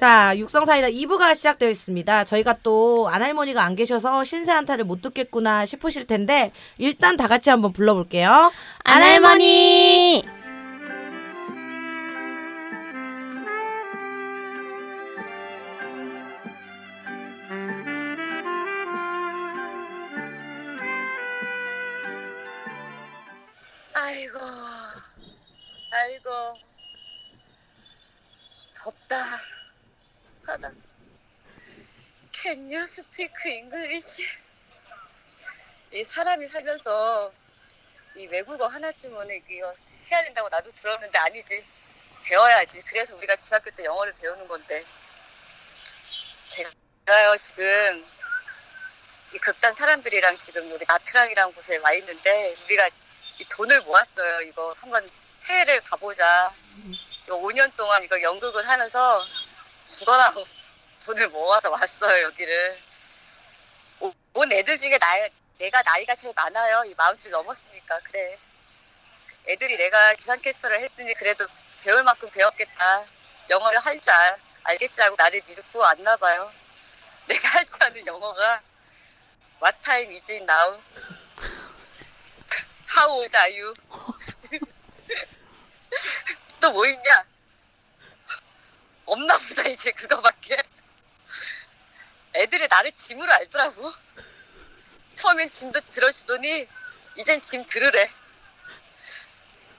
자, 육성사이다 2부가 시작되어 있습니다. 저희가 또 안할머니가 안 계셔서 신세 한타를 못 듣겠구나 싶으실 텐데 일단 다 같이 한번 불러볼게요. 안할머니. You speak English? 이 사람이 살면서 이 외국어 하나쯤은 이거 해야 된다고 나도 들었는데 아니지. 배워야지. 그래서 우리가 중학교 때 영어를 배우는 건데. 제가요, 지금 이 극단 사람들이랑 지금 여기 나트랑이라는 곳에 와 있는데 우리가 이 돈을 모았어요. 이거 한번 해외를 가보자. 이거 5년 동안 이거 연극을 하면서 죽어라 돈을 모아서 왔어요 여기를. 오- 온 애들 중에 나, 내가 나이가 제일 많아요. 이 마흔쯤 넘었으니까 그래. 애들이 내가 기상캐스터를 했으니 그래도 배울 만큼 배웠겠다. 영어를 할 줄 알겠지 하고 나를 믿고 왔나 봐요. 내가 할 줄 아는 영어가 What time is it now? How old are you? 또 뭐 있냐? 없나 보다 이제 그거밖에. 애들이 나를 짐으로 알더라고. 처음엔 짐도 들어주더니 이젠 짐 들으래.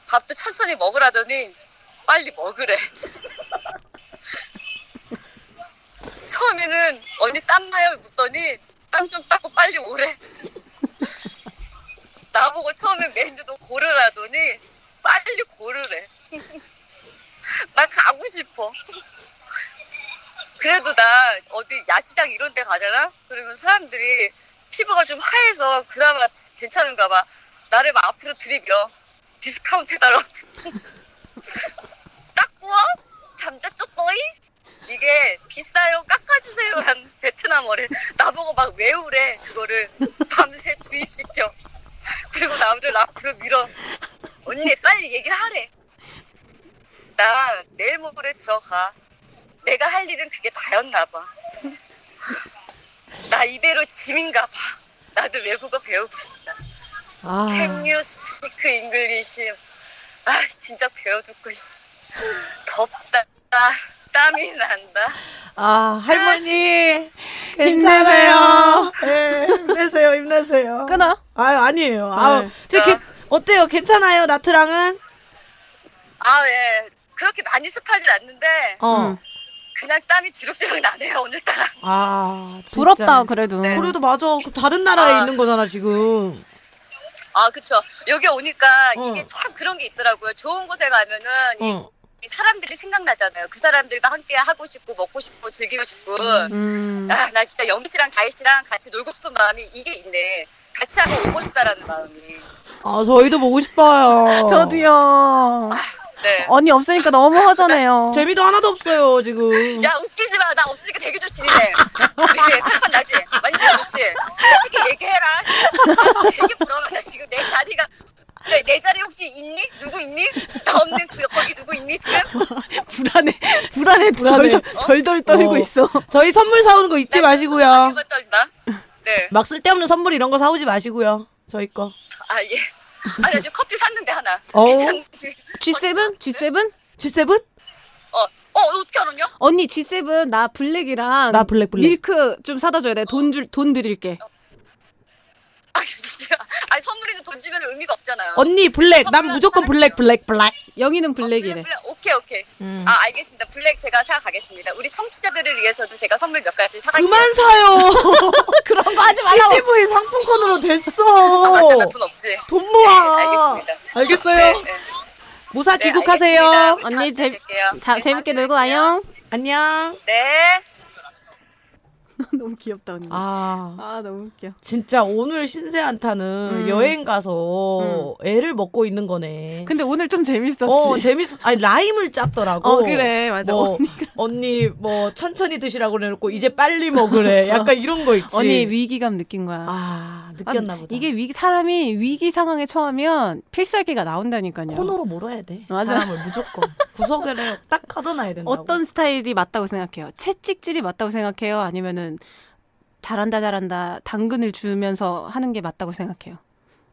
밥도 천천히 먹으라더니 빨리 먹으래. 처음에는 언니 땀나요? 묻더니 땀 좀 닦고 빨리 오래. 나보고 처음에 메뉴도 고르라더니 빨리 고르래. 나 가고 싶어. 그래도 나 어디 야시장 이런 데 가잖아? 그러면 사람들이 피부가 좀 하얘서 그나마 괜찮은가 봐. 나를 막 앞으로 들이밀어. 디스카운트 해달라고. Đắt quá giảm giá cho tôi? 이게 비싸요 깎아주세요 한 베트남어를 나보고 막 외우래 그거를 밤새 주입시켜 그리고 나를 앞으로 밀어 언니 빨리 얘기를 하래 나 내일 모레 들어가 내가 할 일은 그게 다였나 봐 나 이대로 짐인가 봐 나도 외국어 배우고 싶다 아, Can you speak English? 아 진짜 배워듣고 씨. 덥다 땀이 난다 아 할머니 괜찮아요. 네, 힘내세요, 힘내세요. 끊어. 아유 아니에요. 네. 저 게, 어때요? 괜찮아요, 나트랑은? 아 예 그렇게 많이 습하진 않는데 어. 음. 그냥 땀이 주룩주룩 나네요 오늘따라 아, 진짜. 부럽다 그래도. 네. 그래도 맞아. 그 다른 나라에 아. 있는 거잖아 지금. 아 그쵸 여기 오니까 어. 이게 참 그런 게 있더라고요 좋은 곳에 가면은 이, 어. 이 사람들이 생각나잖아요 그 사람들과 함께 하고 싶고 먹고 싶고 즐기고 싶고 음. 아, 나 진짜 영미 씨랑 다희 씨랑 같이 놀고 싶은 마음이 이게 있네. 같이 하고 오고 싶다라는 마음이. 아 저희도 보고 싶어요. 저도요. 네. 언니 없으니까 너무 허전해요. 재미도 하나도 없어요 지금. 야 웃기지 마. 나 없으니까 되게 좋지 니네. 이게 팔판 나지. 완전 좋지. 솔직히 얘기해라. 나 되게 부러워. 나 지금 내 자리가. 내, 내 자리 혹시 있니? 누구 있니? 나 없는 그 거기 누구 있니 지금? 불안해. 불안해. 불안해. 덜덜, 덜덜 떨고 어. 있어. 저희 선물 사오는 거 잊지 마시고요. 떨다. 네. 막 쓸데없는 선물 이런 거 사오지 마시고요. 저희 거. 아 예. 아, 나 지금 커피 샀는데 하나. 귀찮지. G7? G7? G7? 어, 어, 어떻게 알았냐? 언니 G7 나 블랙이랑 나 블랙, 블랙. 밀크 좀 사다 줘야 돼. 돈 줄 돈 드릴게. 아, 진짜. 아니, 선물인데 돈 주면 의미가 없잖아요. 언니 블랙. 난 무조건 블랙 블랙 블랙. 영희는 어, 블랙이래. 블랙, 오케이, 오케이. 음. 아, 알겠습니다. 블랙 제가 사가겠습니다. 우리 청취자들을 위해서도 제가 선물 몇 가지 사갈게요. 그만 사요. 그런 거 하지 말라고. CGV 상품권으로 아, 됐어. 맞다. 나돈 없지. 돈 모아. 네, 알겠습니다. 알겠어요. 네, 네. 무사 네, 귀국하세요. 언니 재. 자, 네, 재밌게 놀고. 와요. 안녕. 네. 너무 귀엽다 언니. 아, 아. 너무 웃겨. 진짜 오늘 신세 한타는 음. 여행 가서 애를 먹고 있는 거네. 근데 오늘 좀 재밌었지. 어 재밌어. 아니 라임을 짰더라고. 어, 그래. 맞아. 뭐, 언니가. 언니 뭐 천천히 드시라고 그래놓고 이제 빨리 먹으래. 약간 이런 거 있지. 언니 위기감 느낀 거야. 아 느꼈나 아, 보다. 이게 위기 사람이 위기 상황에 처하면 필살기가 나온다니까요. 코너로 몰아야 돼. 맞아. 사람을 무조건 구석에를 딱 가둬놔야 된다고. 어떤 스타일이 맞다고 생각해요? 채찍질이 맞다고 생각해요? 아니면은 잘한다 잘한다 당근을 주면서 하는 게 맞다고 생각해요?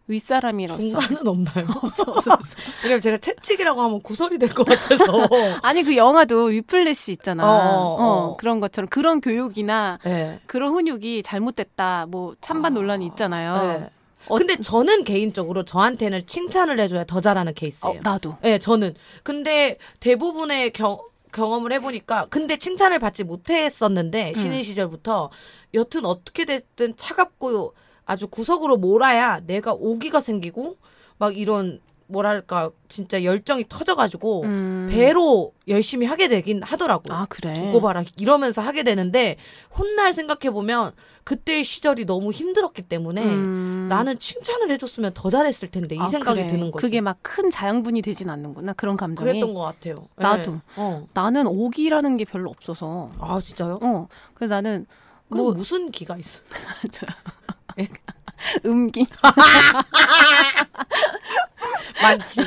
윗사람이로서 중간은 없나요? 없어 없어 없어. 왜냐면 제가 채찍이라고 하면 구설이 될 것 같아서. 아니 그 영화도 위플래시 있잖아. 어, 어, 어, 어. 그런 것처럼 그런 교육이나 네. 그런 훈육이 잘못됐다. 뭐 찬반 논란이 있잖아요. 네. 근데 저는 개인적으로 저한테는 칭찬을 해줘야 더 잘하는 어, 케이스예요. 나도. 네, 저는. 근데 대부분의 경, 경험을 해보니까, 근데 칭찬을 받지 못했었는데, 음. 신인 시절부터, 여튼 어떻게 됐든 차갑고 아주 구석으로 몰아야 내가 오기가 생기고, 막 이런, 뭐랄까, 진짜 열정이 터져가지고, 음. 배로 열심히 하게 되긴 하더라고. 아 그래. 두고 봐라 이러면서 하게 되는데 훗날 생각해 보면 그때의 시절이 너무 힘들었기 때문에 음. 나는 칭찬을 해줬으면 더 잘했을 텐데 이 아, 생각이 그래. 드는 거지. 그게 막 큰 자양분이 되진 않는구나 그런 감정이. 그랬던 것 같아요. 나도. 네. 어. 나는 오기라는 게 별로 없어서. 아 진짜요? 어. 그래서 나는 그럼 뭐 무슨 기가 있어? 음기, 많지.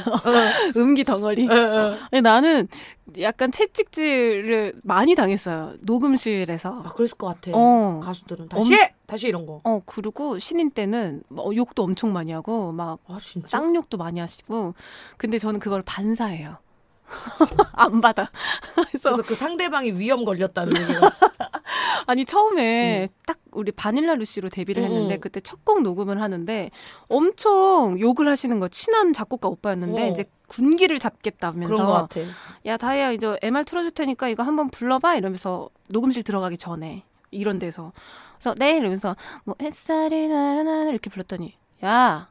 음기 덩어리. 어, 어. 나는 약간 채찍질을 많이 당했어요. 녹음실에서. 아 그랬을 것 같아. 어. 가수들은 다시 다시 이런 거. 어, 그리고 신인 때는 뭐 욕도 엄청 많이 하고, 막 아. 쌍욕도 많이 하시고. 근데 저는 그걸 반사해요. 안 받아. 그래서, 그래서 그 상대방이 위험 걸렸다는 얘기가. 아니, 처음에 딱 우리 바닐라 루시로 데뷔를 음, 했는데, 음. 그때 첫 곡 녹음을 하는데, 엄청 욕을 하시는 거, 친한 작곡가 오빠였는데, 어. 이제 군기를 잡겠다면서. 그런 것 같아. 야 다혜야 이제 MR 틀어줄 테니까 이거 한번 불러봐 이러면서 녹음실 들어가기 전에 이런 데서 그래서 네 이러면서 뭐 햇살이 나나나 이렇게 불렀더니 야야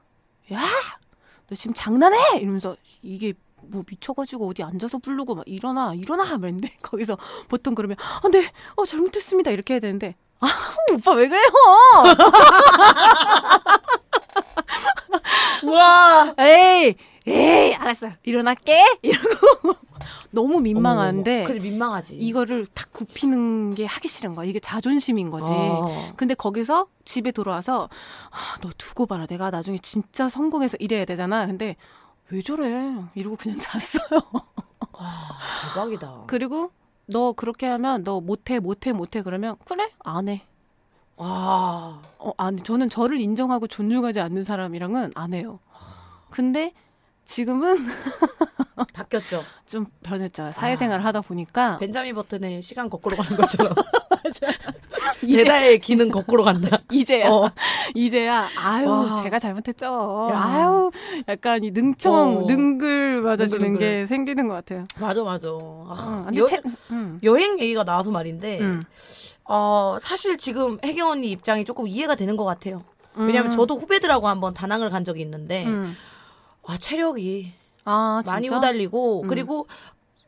너 지금 장난해 이러면서 이게 뭐 미쳐가지고 어디 앉아서 부르고 막 일어나 일어나 그랬는데 거기서 보통 그러면 아 네 어 잘못했습니다 이렇게 해야 되는데 아 오빠 왜 그래요 와. 에이 에이 알았어 일어날게 이러고 너무 민망한데 그래 민망하지. 이거를 탁 굽히는 게 하기 싫은 거야. 이게 자존심인 거지. 어. 근데 거기서 집에 돌아와서 아, 너 두고 봐라. 내가 나중에 진짜 성공해서 이래야 되잖아. 근데 왜 저래? 이러고 그냥 잤어요. 대박이다. 그리고 너 그렇게 하면 너 못해 못해 못해 그러면 그래 안 해. 와. 어 아니 저는 저를 인정하고 존중하지 않는 사람이랑은 안 해요. 근데 지금은 바뀌었죠. 좀 변했죠. 아. 사회생활 하다 보니까 벤자민 버튼의 시간 거꾸로 가는 것처럼. 이제 대다의 기는 거꾸로 간다. 이제야 어. 이제야 아유 와. 제가 잘못했죠. 야. 아유 약간 이 능청 어. 능글 능글능글. 게 생기는 것 같아요. 맞아 맞아. 아, 어, 여, 채, 음. 여행 얘기가 나와서 말인데 음. 어 사실 지금 혜경 언니 입장이 조금 이해가 되는 것 같아요. 왜냐면 음. 저도 후배들하고 한번 다낭을 간 적이 있는데 음. 와 체력이 아 많이? 후달리고 음. 그리고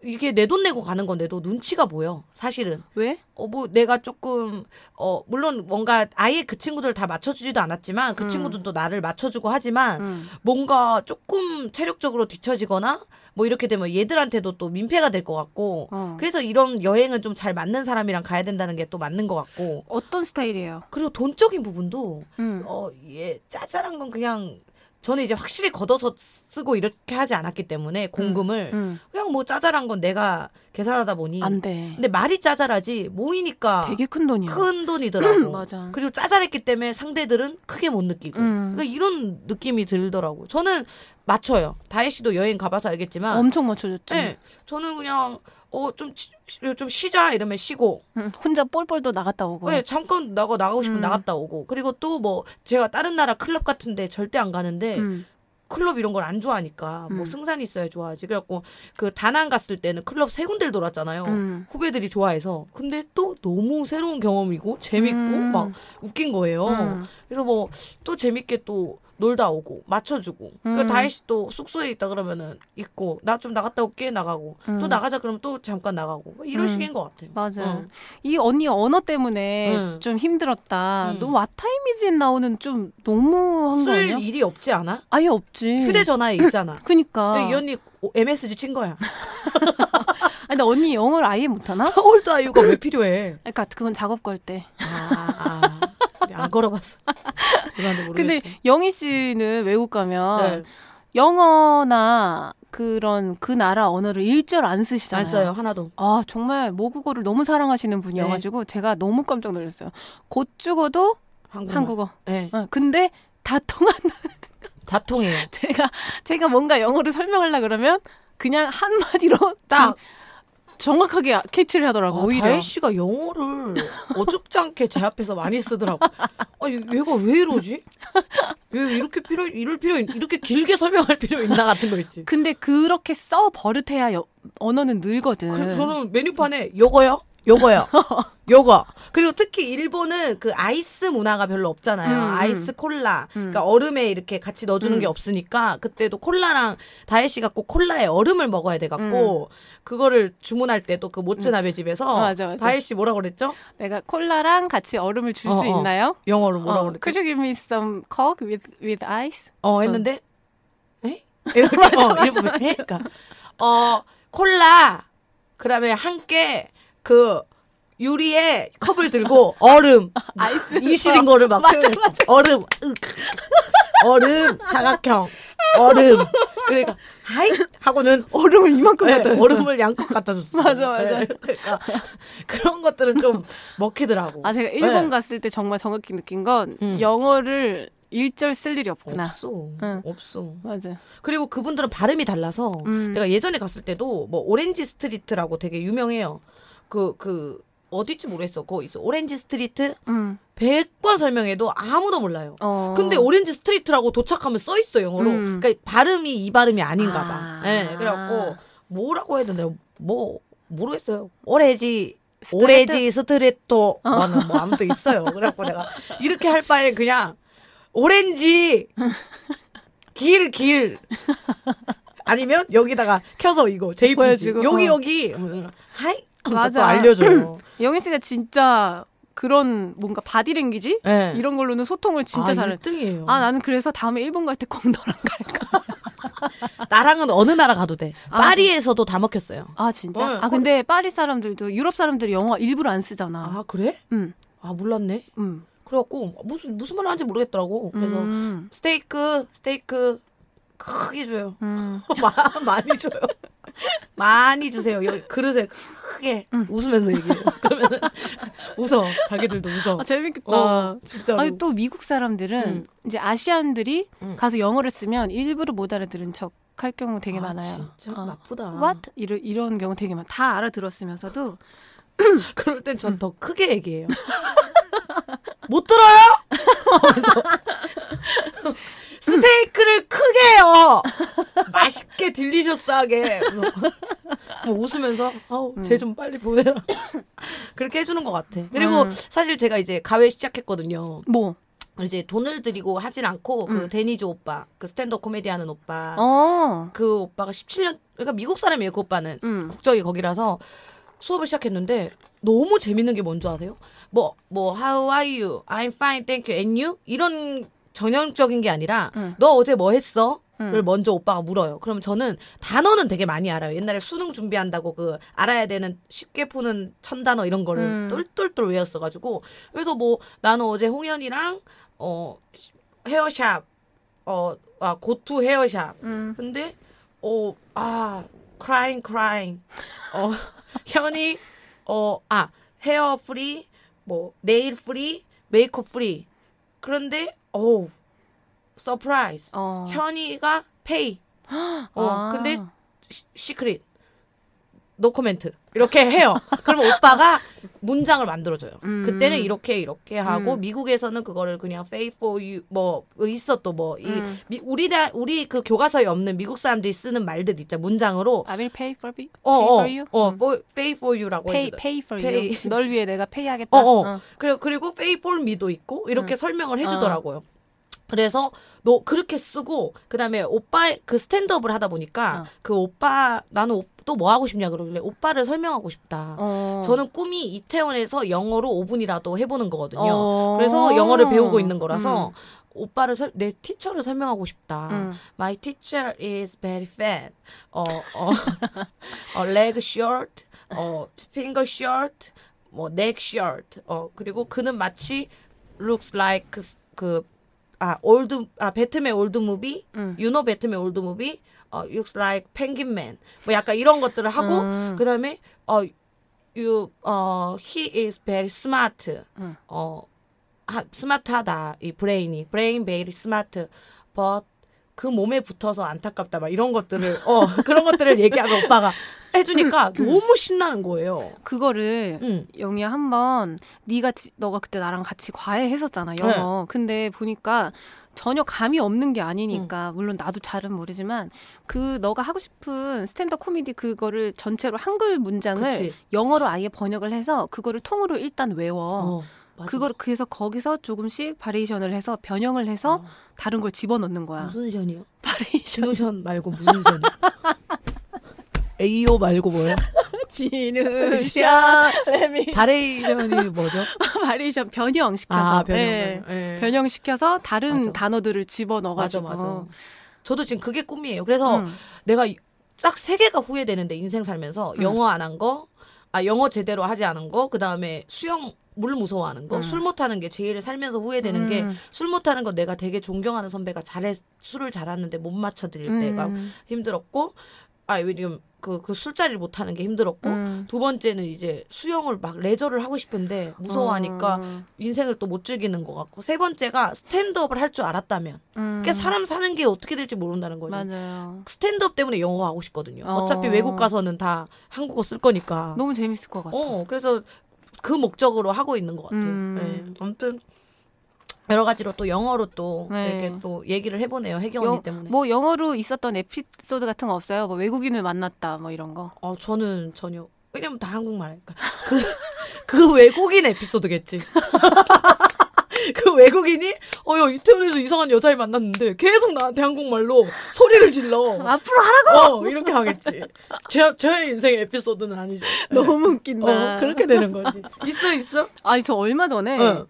이게 내 돈 내고 가는 건데도 눈치가 보여 사실은 왜? 어뭐 내가 조금 어 물론 뭔가 아예 그 친구들 다 맞춰주지도 않았지만 그 음. 친구들도 나를 맞춰주고 하지만 음. 뭔가 조금 체력적으로 뒤처지거나 뭐 이렇게 되면 얘들한테도 또 민폐가 될 것 같고 어. 그래서 이런 여행은 좀 잘 맞는 사람이랑 가야 된다는 게 또 맞는 것 같고 어떤 스타일이에요? 그리고 돈적인 부분도 음. 어예 짜잘한 건 그냥 저는 이제 확실히 걷어서 쓰고 이렇게 하지 않았기 때문에 공금을 음. 그냥 뭐 짜잘한 건 내가 계산하다 보니 안 돼. 근데 말이 짜잘하지 모이니까 되게 큰 돈이야. 큰 돈이더라고. 맞아. 그리고 짜잘했기 때문에 상대들은 크게 못 느끼고. 음. 그러니까 이런 느낌이 들더라고. 저는 맞춰요. 다혜 씨도 여행 가봐서 알겠지만. 엄청 맞춰줬지. 네, 저는 그냥 어좀 좀 쉬자 이러면 쉬고. 음, 혼자 볼볼도 나갔다 오고. 네, 잠깐 나가 나가고 싶으면 음. 나갔다 오고. 그리고 또 뭐 제가 다른 나라 클럽 같은데 절대 안 가는데 음. 클럽 이런 걸 안 좋아하니까 뭐 음. 승산이 있어야 좋아하지. 그래갖고 그 다낭 갔을 때는 클럽 세 군데를 돌았잖아요. 음. 후배들이 좋아해서. 근데 또 너무 새로운 경험이고 재밌고 음. 막 웃긴 거예요. 음. 그래서 뭐 또 재밌게 또 놀다 오고 맞춰주고. 음. 그 다혜 씨또 숙소에 있다 그러면은 있고 나 좀 나갔다 올게 나가고 음. 또 나가자 그러면 또 잠깐 나가고 뭐 이런 음. 식인 것 같아요. 맞아. 어. 이 언니 언어 때문에 음. 좀 힘들었다. 음. 너무 와타이미즈에 나오는 좀 너무한 거쓸 아니야? 일이 없지 않아? 아예 없지. 휴대전화에 있잖아. 그니까. 이 언니 MSG 친 거야. 근데 언니 영어를 아예 못하나? 하울드 아유가 왜 필요해? 그러니까 그건 작업 걸 때. 아, 아. 우리 안 걸어봤어. 근데 영희 씨는 외국 가면 네. 영어나 그런 그 나라 언어를 일절 안 쓰시잖아요. 안 써요 하나도. 아 정말 모국어를 너무 사랑하시는 분이어가지고 제가 너무 깜짝 놀랐어요. 곧 죽어도 한국말. 한국어. 네. 어, 근데 다 통한 다 통해요. 제가 제가 뭔가 영어를 설명하려 그러면 그냥 한 마디로 딱 정확하게 캐치를 하더라고 아, 오히려. 다혜 씨가 영어를 어줍지 않게 제 앞에서 많이 쓰더라고. 아, 얘- 얘가 왜 이러지? 얘 이렇게 필요, 이럴 필요, 있- 이렇게 길게 설명할 필요 있나 같은 거 있지. 근데 그렇게 써 버릇해야 여- 언어는 늘거든. 그래서 저는 메뉴판에 요거요, 요거요, 요거. 그리고 특히 일본은 그 아이스 문화가 별로 없잖아요. 음, 음. 아이스 콜라. 그러니까 얼음에 이렇게 같이 넣어주는 음. 게 없으니까 그때도 콜라랑 다혜 씨가 꼭 콜라에 얼음을 먹어야 돼갖고 그거를 주문할 때도 그 모츠나베 집에서 음. 맞아, 맞아. 다혜 씨 뭐라 그랬죠? 내가 콜라랑 같이 얼음을 줄수 어, 어. 있나요? 영어로 뭐라 어, 그랬죠? Could you give me some coke with with ice? 어 했는데 에? 이렇게 어, 이렇게 보면 에? 그러니까 어 콜라 그다음에 함께 그 유리에 컵을 들고 얼음 아이스. 이실인 거를 막 맞아, 표현했어. 얼음. 얼음 사각형 얼음 그러니까 はい 하고는 얼음을 이만큼 네, 갖다 줬어. 얼음을 양껏 갖다 줬어. 맞아, 맞아. 그러니까 그런 것들은 좀 먹히더라고. 아 제가 일본 네. 갔을 때 정말 정확히 느낀 건 음. 영어를 일절 쓸 일이 없구나. 없어. 응. 없어. 맞아. 그리고 그분들은 발음이 달라서 음. 내가 예전에 갔을 때도 뭐 오렌지 스트리트라고 되게 유명해요. 그 그 어디지 모르겠어. 거기 있어. 오렌지 스트리트 음. 100번 설명해도 아무도 몰라요. 어. 근데 오렌지 스트리트라고 도착하면 써 있어 영어로. 음. 그러니까 발음이 이 발음이 아닌가 봐. 아. 예. 그래갖고 뭐라고 해도 내가 뭐 모르겠어요. 오레지 스트레이트? 오레지 스트레토 뭐는 뭐 아무도 있어요. 그래갖고 내가 이렇게 할 바에 그냥 오렌지 길 길. 아니면 여기다가 켜서 이거 JPG 여기 어. 여기 はい 하면서 맞아. 또 알려줘요. 영희 씨가 진짜 그런 뭔가 바디랭귀지 네. 이런 걸로는 소통을 진짜 아, 잘해. 1등이에요. 아 나는 그래서 다음에 일본 갈 때 꼭 너랑 갈까. 나랑은 어느 나라 가도 돼. 아, 파리에서도 다 먹혔어요. 아 진짜? 어, 아 근데 파리 사람들도 유럽 사람들이 영어 일부러 안 쓰잖아. 아 그래? 응. 아 몰랐네. 응. 그래갖고 무슨 무슨 말 하는지 모르겠더라고. 그래서 음. 스테이크 스테이크 크게 줘요. 음. 마- 많이 줘요. 많이 주세요. 여기 그릇에 크게 웃으면서 얘기해요. 그러면 웃어. 자기들도 웃어. 아 재밌겠다. 어, 진짜로. 아니 또 미국 사람들은 음. 이제 아시안들이 음. 가서 영어를 쓰면 일부러 못 알아들은 척 할 경우 되게 아, 많아요. 진짜 어. 나쁘다. What? 이런 이런 경우 되게 많아. 다 알아들었으면서도 그럴 땐 전 더 크게 얘기해요. 못 들어요? 스테이크를 크게요. 맛있게 delicious하게. 뭐 웃으면서 아우 쟤 좀 빨리 보내라. 그렇게 해주는 것 같아. 그리고 음. 사실 제가 이제 가회 시작했거든요. 뭐? 이제 돈을 들이고 하진 않고 그 음. 데니즈 오빠, 그 stand-up 코미디 하는 오빠, 어. 그 오빠가 17년 그러니까 미국 사람이에요. 그 오빠는 음. 국적이 거기라서 수업을 시작했는데 너무 재밌는 게 뭔지 아세요? 뭐뭐 How are you? I'm fine, thank you. And you? 이런 전형적인 게 아니라 음. 너 어제 뭐 했어? 를 음. 먼저 오빠가 물어요. 그러면 저는 단어는 되게 많이 알아요. 옛날에 수능 준비한다고 그 알아야 되는 쉽게 푸는 천 단어 이런 거를 음. 똘똘똘 외웠어가지고 그래서 뭐 나는 어제 홍현이랑 어 헤어샵 어 아, 고투 헤어샵 음. 근데 어아 crying crying 어 현이 어아 hair free 뭐 nail free makeup free 그런데 어우 surprise 어. 현이가 pay 어 아. 근데 se- secret no comment 이렇게 해요. 그러면 오빠가 문장을 만들어줘요. 음. 그때는 이렇게 이렇게 하고 음. 미국에서는 그거를 그냥 pay for you 뭐 있어 또뭐이 음. 우리 다 우리 그 교과서에 없는 미국 사람들이 쓰는 말들 있죠 문장으로 I will pay for, you. 어, pay 어, for you. 어, 음. 뭐 pay for you라고 pay, 해주더 pay for pay. you. 널 위해 내가 pay 하겠다. 어, 어. 어. 그리고 그리고 pay for me도 있고 이렇게 음. 설명을 해주더라고요. 그래서 너 그렇게 쓰고 그다음에 오빠 그 스탠드업을 하다 보니까 어. 그 오빠 나는 또 뭐 하고 싶냐 그러길래 오빠를 설명하고 싶다. 어. 저는 꿈이 이태원에서 영어로 5분이라도 해보는 거거든요. 어. 그래서 영어를 배우고 있는 거라서 음. 오빠를 설- 내 티처를 설명하고 싶다. 음. My teacher is very fat. 어, 어, 어 leg short, 어, finger short, 뭐 neck short. 어, 그리고 그는 마치 looks like 그, 그 아, old 아, 배트맨 old movie. 음. You know 배트맨 old movie. 어, looks like penguin man. 뭐 약간 이런 것들을 하고 음. 그다음에 어 you 어 he is very smart. 음. 어 하, smart하다 이 brain이 brain very smart but 그 몸에 붙어서 안타깝다 막 이런 것들을 어 그런 것들을 얘기하고 오빠가 해주니까 너무 신나는 거예요. 그거를 응. 영희야 한번 네가 지- 너가 그때 나랑 같이 과외 했었잖아 영어. 근데 보니까 전혀 감이 없는 게 아니니까 물론 나도 잘은 모르지만 그 너가 하고 싶은 stand-up 코미디 그거를 전체로 한글 문장을 그치. 영어로 아예 번역을 해서 그거를 통으로 일단 외워. 어, 맞아. 그걸 그래서 거기서 조금씩 variation을 해서 변형을 해서 다른 걸 집어넣는 거야. 무슨 션이요? variation. 말고 무슨 션이요? 에이오 말고 뭐요? 지누샤 레미 variation이 뭐죠? variation 변형시켜서 아, 변형. 예. 예. 변형시켜서 다른 맞아. 단어들을 집어 넣어가지고 맞아, 맞아. 저도 지금 그게 꿈이에요. 그래서 음. 내가 딱 세 개가 후회되는데 인생 살면서 음. 영어 안 한 거, 아 영어 제대로 하지 않은 거, 그 다음에 수영 물 무서워하는 거, 술 못하는 게 제일 살면서 후회되는 게 음. 술 못하는 거 내가 되게 존경하는 선배가 잘해 술을 잘하는데 못 맞춰 드릴 때가 음. 힘들었고, 아 왜냐면 그, 그 술자리를 못 하는 게 힘들었고, 음. 두 번째는 이제 수영을 막 레저를 하고 싶은데 무서워하니까 어. 인생을 또 못 즐기는 것 같고, 세 번째가 스탠드업을 할 줄 알았다면, 음. 그게 사람 사는 게 어떻게 될지 모른다는 거죠. 맞아요. 스탠드업 때문에 영어 하고 싶거든요. 어. 어차피 외국 가서는 다 한국어 쓸 거니까. 너무 재밌을 것 같아. 어, 그래서 그 목적으로 하고 있는 것 같아요. 음. 네. 아무튼 여러 가지로 또 영어로 또 네. 이렇게 또 얘기를 해보네요. 영- 언니 때문에. 뭐 영어로 있었던 에피소드 같은 거 없어요? 뭐 외국인을 만났다 뭐 이런 거. 어, 저는 전혀 왜냐면 다 한국말 하니까. 그, 그 외국인 에피소드겠지. 그 외국인이 어, 야, 이태원에서 이상한 여자를 만났는데 계속 나한테 한국말로 소리를 질러. 앞으로 하라고. 어, 이렇게 하겠지. 제, 제 인생의 에피소드는 아니죠. 네. 너무 웃긴다. 어, 그렇게 되는 거지. 있어, 있어? 아니 저 얼마 전에 어.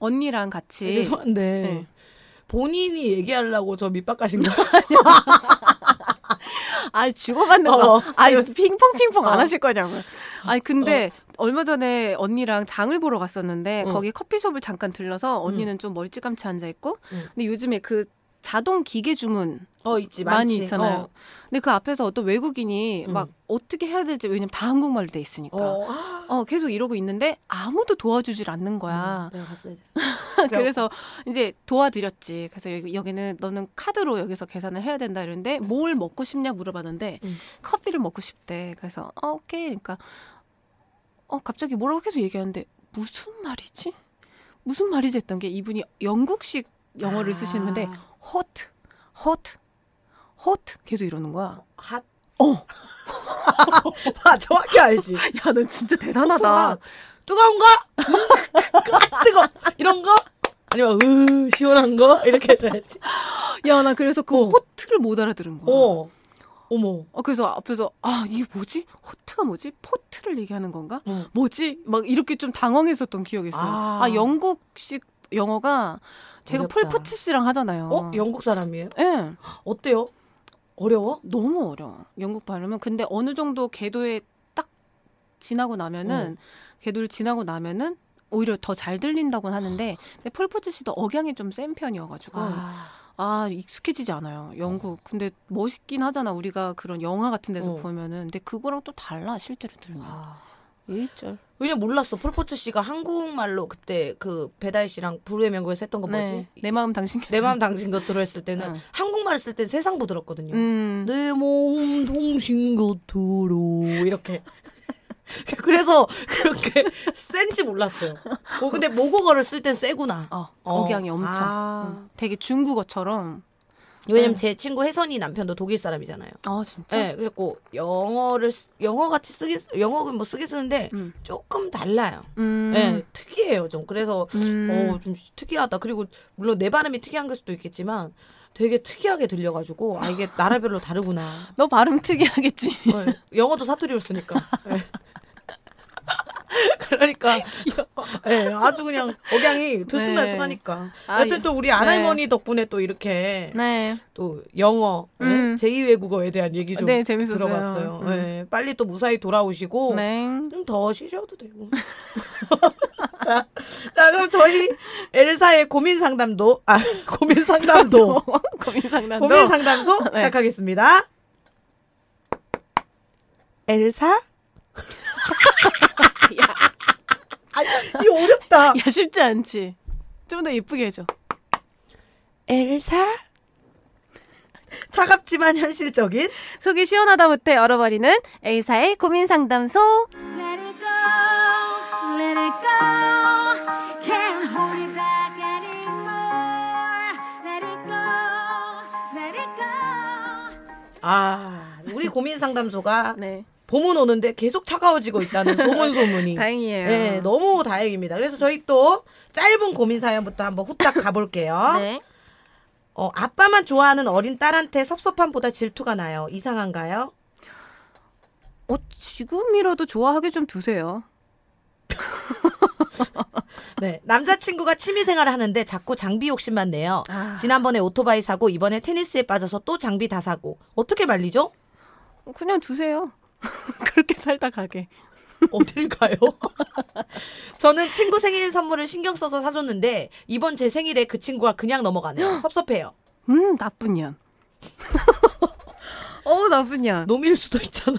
언니랑 같이 죄송한데. 네. 본인이 얘기하려고 저 밑밥 가신 거 아 주고받는 어, 거. 어. 아 이거 핑퐁 핑퐁 안 어. 하실 거냐고. 아니 근데 얼마 전에 언니랑 장을 보러 갔었는데 응. 거기 커피숍을 잠깐 들러서 언니는 좀 멀찌감치 앉아 있고 응. 근데 요즘에 그 자동 기계 주문 어, 있지, 많이 많지. 있잖아요. 어. 근데 그 앞에서 어떤 외국인이 응. 막 어떻게 해야 될지 왜냐면 다 한국말로 돼 있으니까. 어, 어, 아, 계속 이러고 있는데 아무도 도와주질 않는 거야. 내가 갔어야 돼. 그래서 이제 도와드렸지. 그래서 여기, 여기 는 너는 카드로 여기서 계산을 해야 된다 이러는데 뭘 먹고 싶냐 물어봤는데 음. 커피를 먹고 싶대. 그래서 어, 오케이. 그러니까 어 갑자기 뭐라고 계속 얘기하는데 무슨 말이지? 무슨 말이지 했던 게 이분이 영국식 영어를 아. 쓰시는데 hot, hot, hot 계속 이러는 거야. 핫. 어. 봐, 정확히 알지. 야, 너 진짜 아, 대단하다. 뜨거운 거? 아, 뜨거. 이런 거? 아니면 으 시원한 거? 이렇게 해줘야지. 야, 나 그래서 그 어. 호트를 못 알아들은 거야. 어. 어머. 어, 그래서 앞에서 아 이게 뭐지? 호트가 뭐지? 포트를 얘기하는 건가? 응. 뭐지? 막 이렇게 좀 당황했었던 기억이 있어요. 아. 아, 영국식 영어가 제가 어렵다. 폴포트 씨랑 하잖아요. 어? 영국 사람이에요? 예. 어때요? 어려워? 너무 어려워. 영국 발음은 근데 어느 정도 궤도에 딱 지나고 나면은 궤도를 지나고 나면은 오히려 더 잘 들린다고는 하는데 근데 폴포트 씨도 억양이 좀 센 편이어가지고 아. 아, 익숙해지지 않아요. 영국. 근데 멋있긴 하잖아. 우리가 그런 영화 같은 데서 어. 보면은. 근데 그거랑 또 달라 실제로 들으면. 아. 일절. 왜냐 몰랐어. 폴포츠 씨가 한국말로 그때 그 배다혜 씨랑 불후의 명곡에서 했던 거 뭐지? 네. 내 마음 당신 곁에. 내 마음 당신 곁으로 했을 때는 응. 한국말 쓸땐 세상부 들었거든요. 음. 내몸 당신 곁으로 이렇게. 그래서 그렇게 센지 몰랐어요. 어, 근데 모국어를 쓸 땐 세구나. 어, 어. 억양이 엄청. 아. 음. 되게 중국어처럼. 왜냐면 제 친구 혜선이 남편도 독일 사람이잖아요. 아, 진짜? 네, 그래고 영어를 쓰- 영어 같이 쓰기 영어는 뭐 쓰기 쓰는데 음. 조금 달라요. 음. 네, 특이해요 좀. 그래서 음. 어, 좀 특이하다. 그리고 물론 내 발음이 특이한 걸 수도 있겠지만 되게 특이하게 들려가지고 아 이게 나라별로 다르구나. 너 발음 특이하겠지. 네, 영어도 사투리로 쓰니까. 네. 그러니까 네, 아주 그냥 억양이 들쑥날쑥하니까. 아, 여튼 예. 또 우리 안할머니 덕분에 또 이렇게 네. 또 영어, 네, 음. 제2외국어에 대한 얘기 좀 네, 재밌었어요. 들어봤어요. 음. 네, 빨리 또 무사히 돌아오시고 네. 좀더 쉬셔도 되고. 자, 자, 그럼 저희 엘사의 고민 상담도, 아, 고민 상담도, 고민 상담도. 고민 상담소 네. 시작하겠습니다. 엘사? 아, 이거 어렵다. 야 쉽지 않지. 좀 더 예쁘게 해줘. 엘사? 차갑지만 현실적인 속이 시원하다 못해 얼어버리는 A사의 고민 상담소. 아, 우리 고민 상담소가 네. 봄은 오는데 계속 차가워지고 있다는 소문 소문이. 다행이에요. 네, 너무 다행입니다. 그래서 저희 또 짧은 고민 사연부터 한번 후딱 가볼게요. 네. 어, 아빠만 좋아하는 어린 딸한테 섭섭함보다 질투가 나요. 이상한가요? 어, 지금이라도 좋아하게 좀 두세요. 네, 남자친구가 취미생활을 하는데 자꾸 장비 욕심만 내요. 아. 지난번에 오토바이 사고 이번에 테니스에 빠져서 또 장비 다 사고 어떻게 말리죠? 그냥 두세요. 그렇게 살다 가게. 어딜 가요? 저는 친구 생일 선물을 신경 써서 사줬는데 이번 제 생일에 그 친구가 그냥 넘어가네요. 섭섭해요. 음, 나쁜 년. 어우, 나쁜 년. 놈일 수도 있잖아.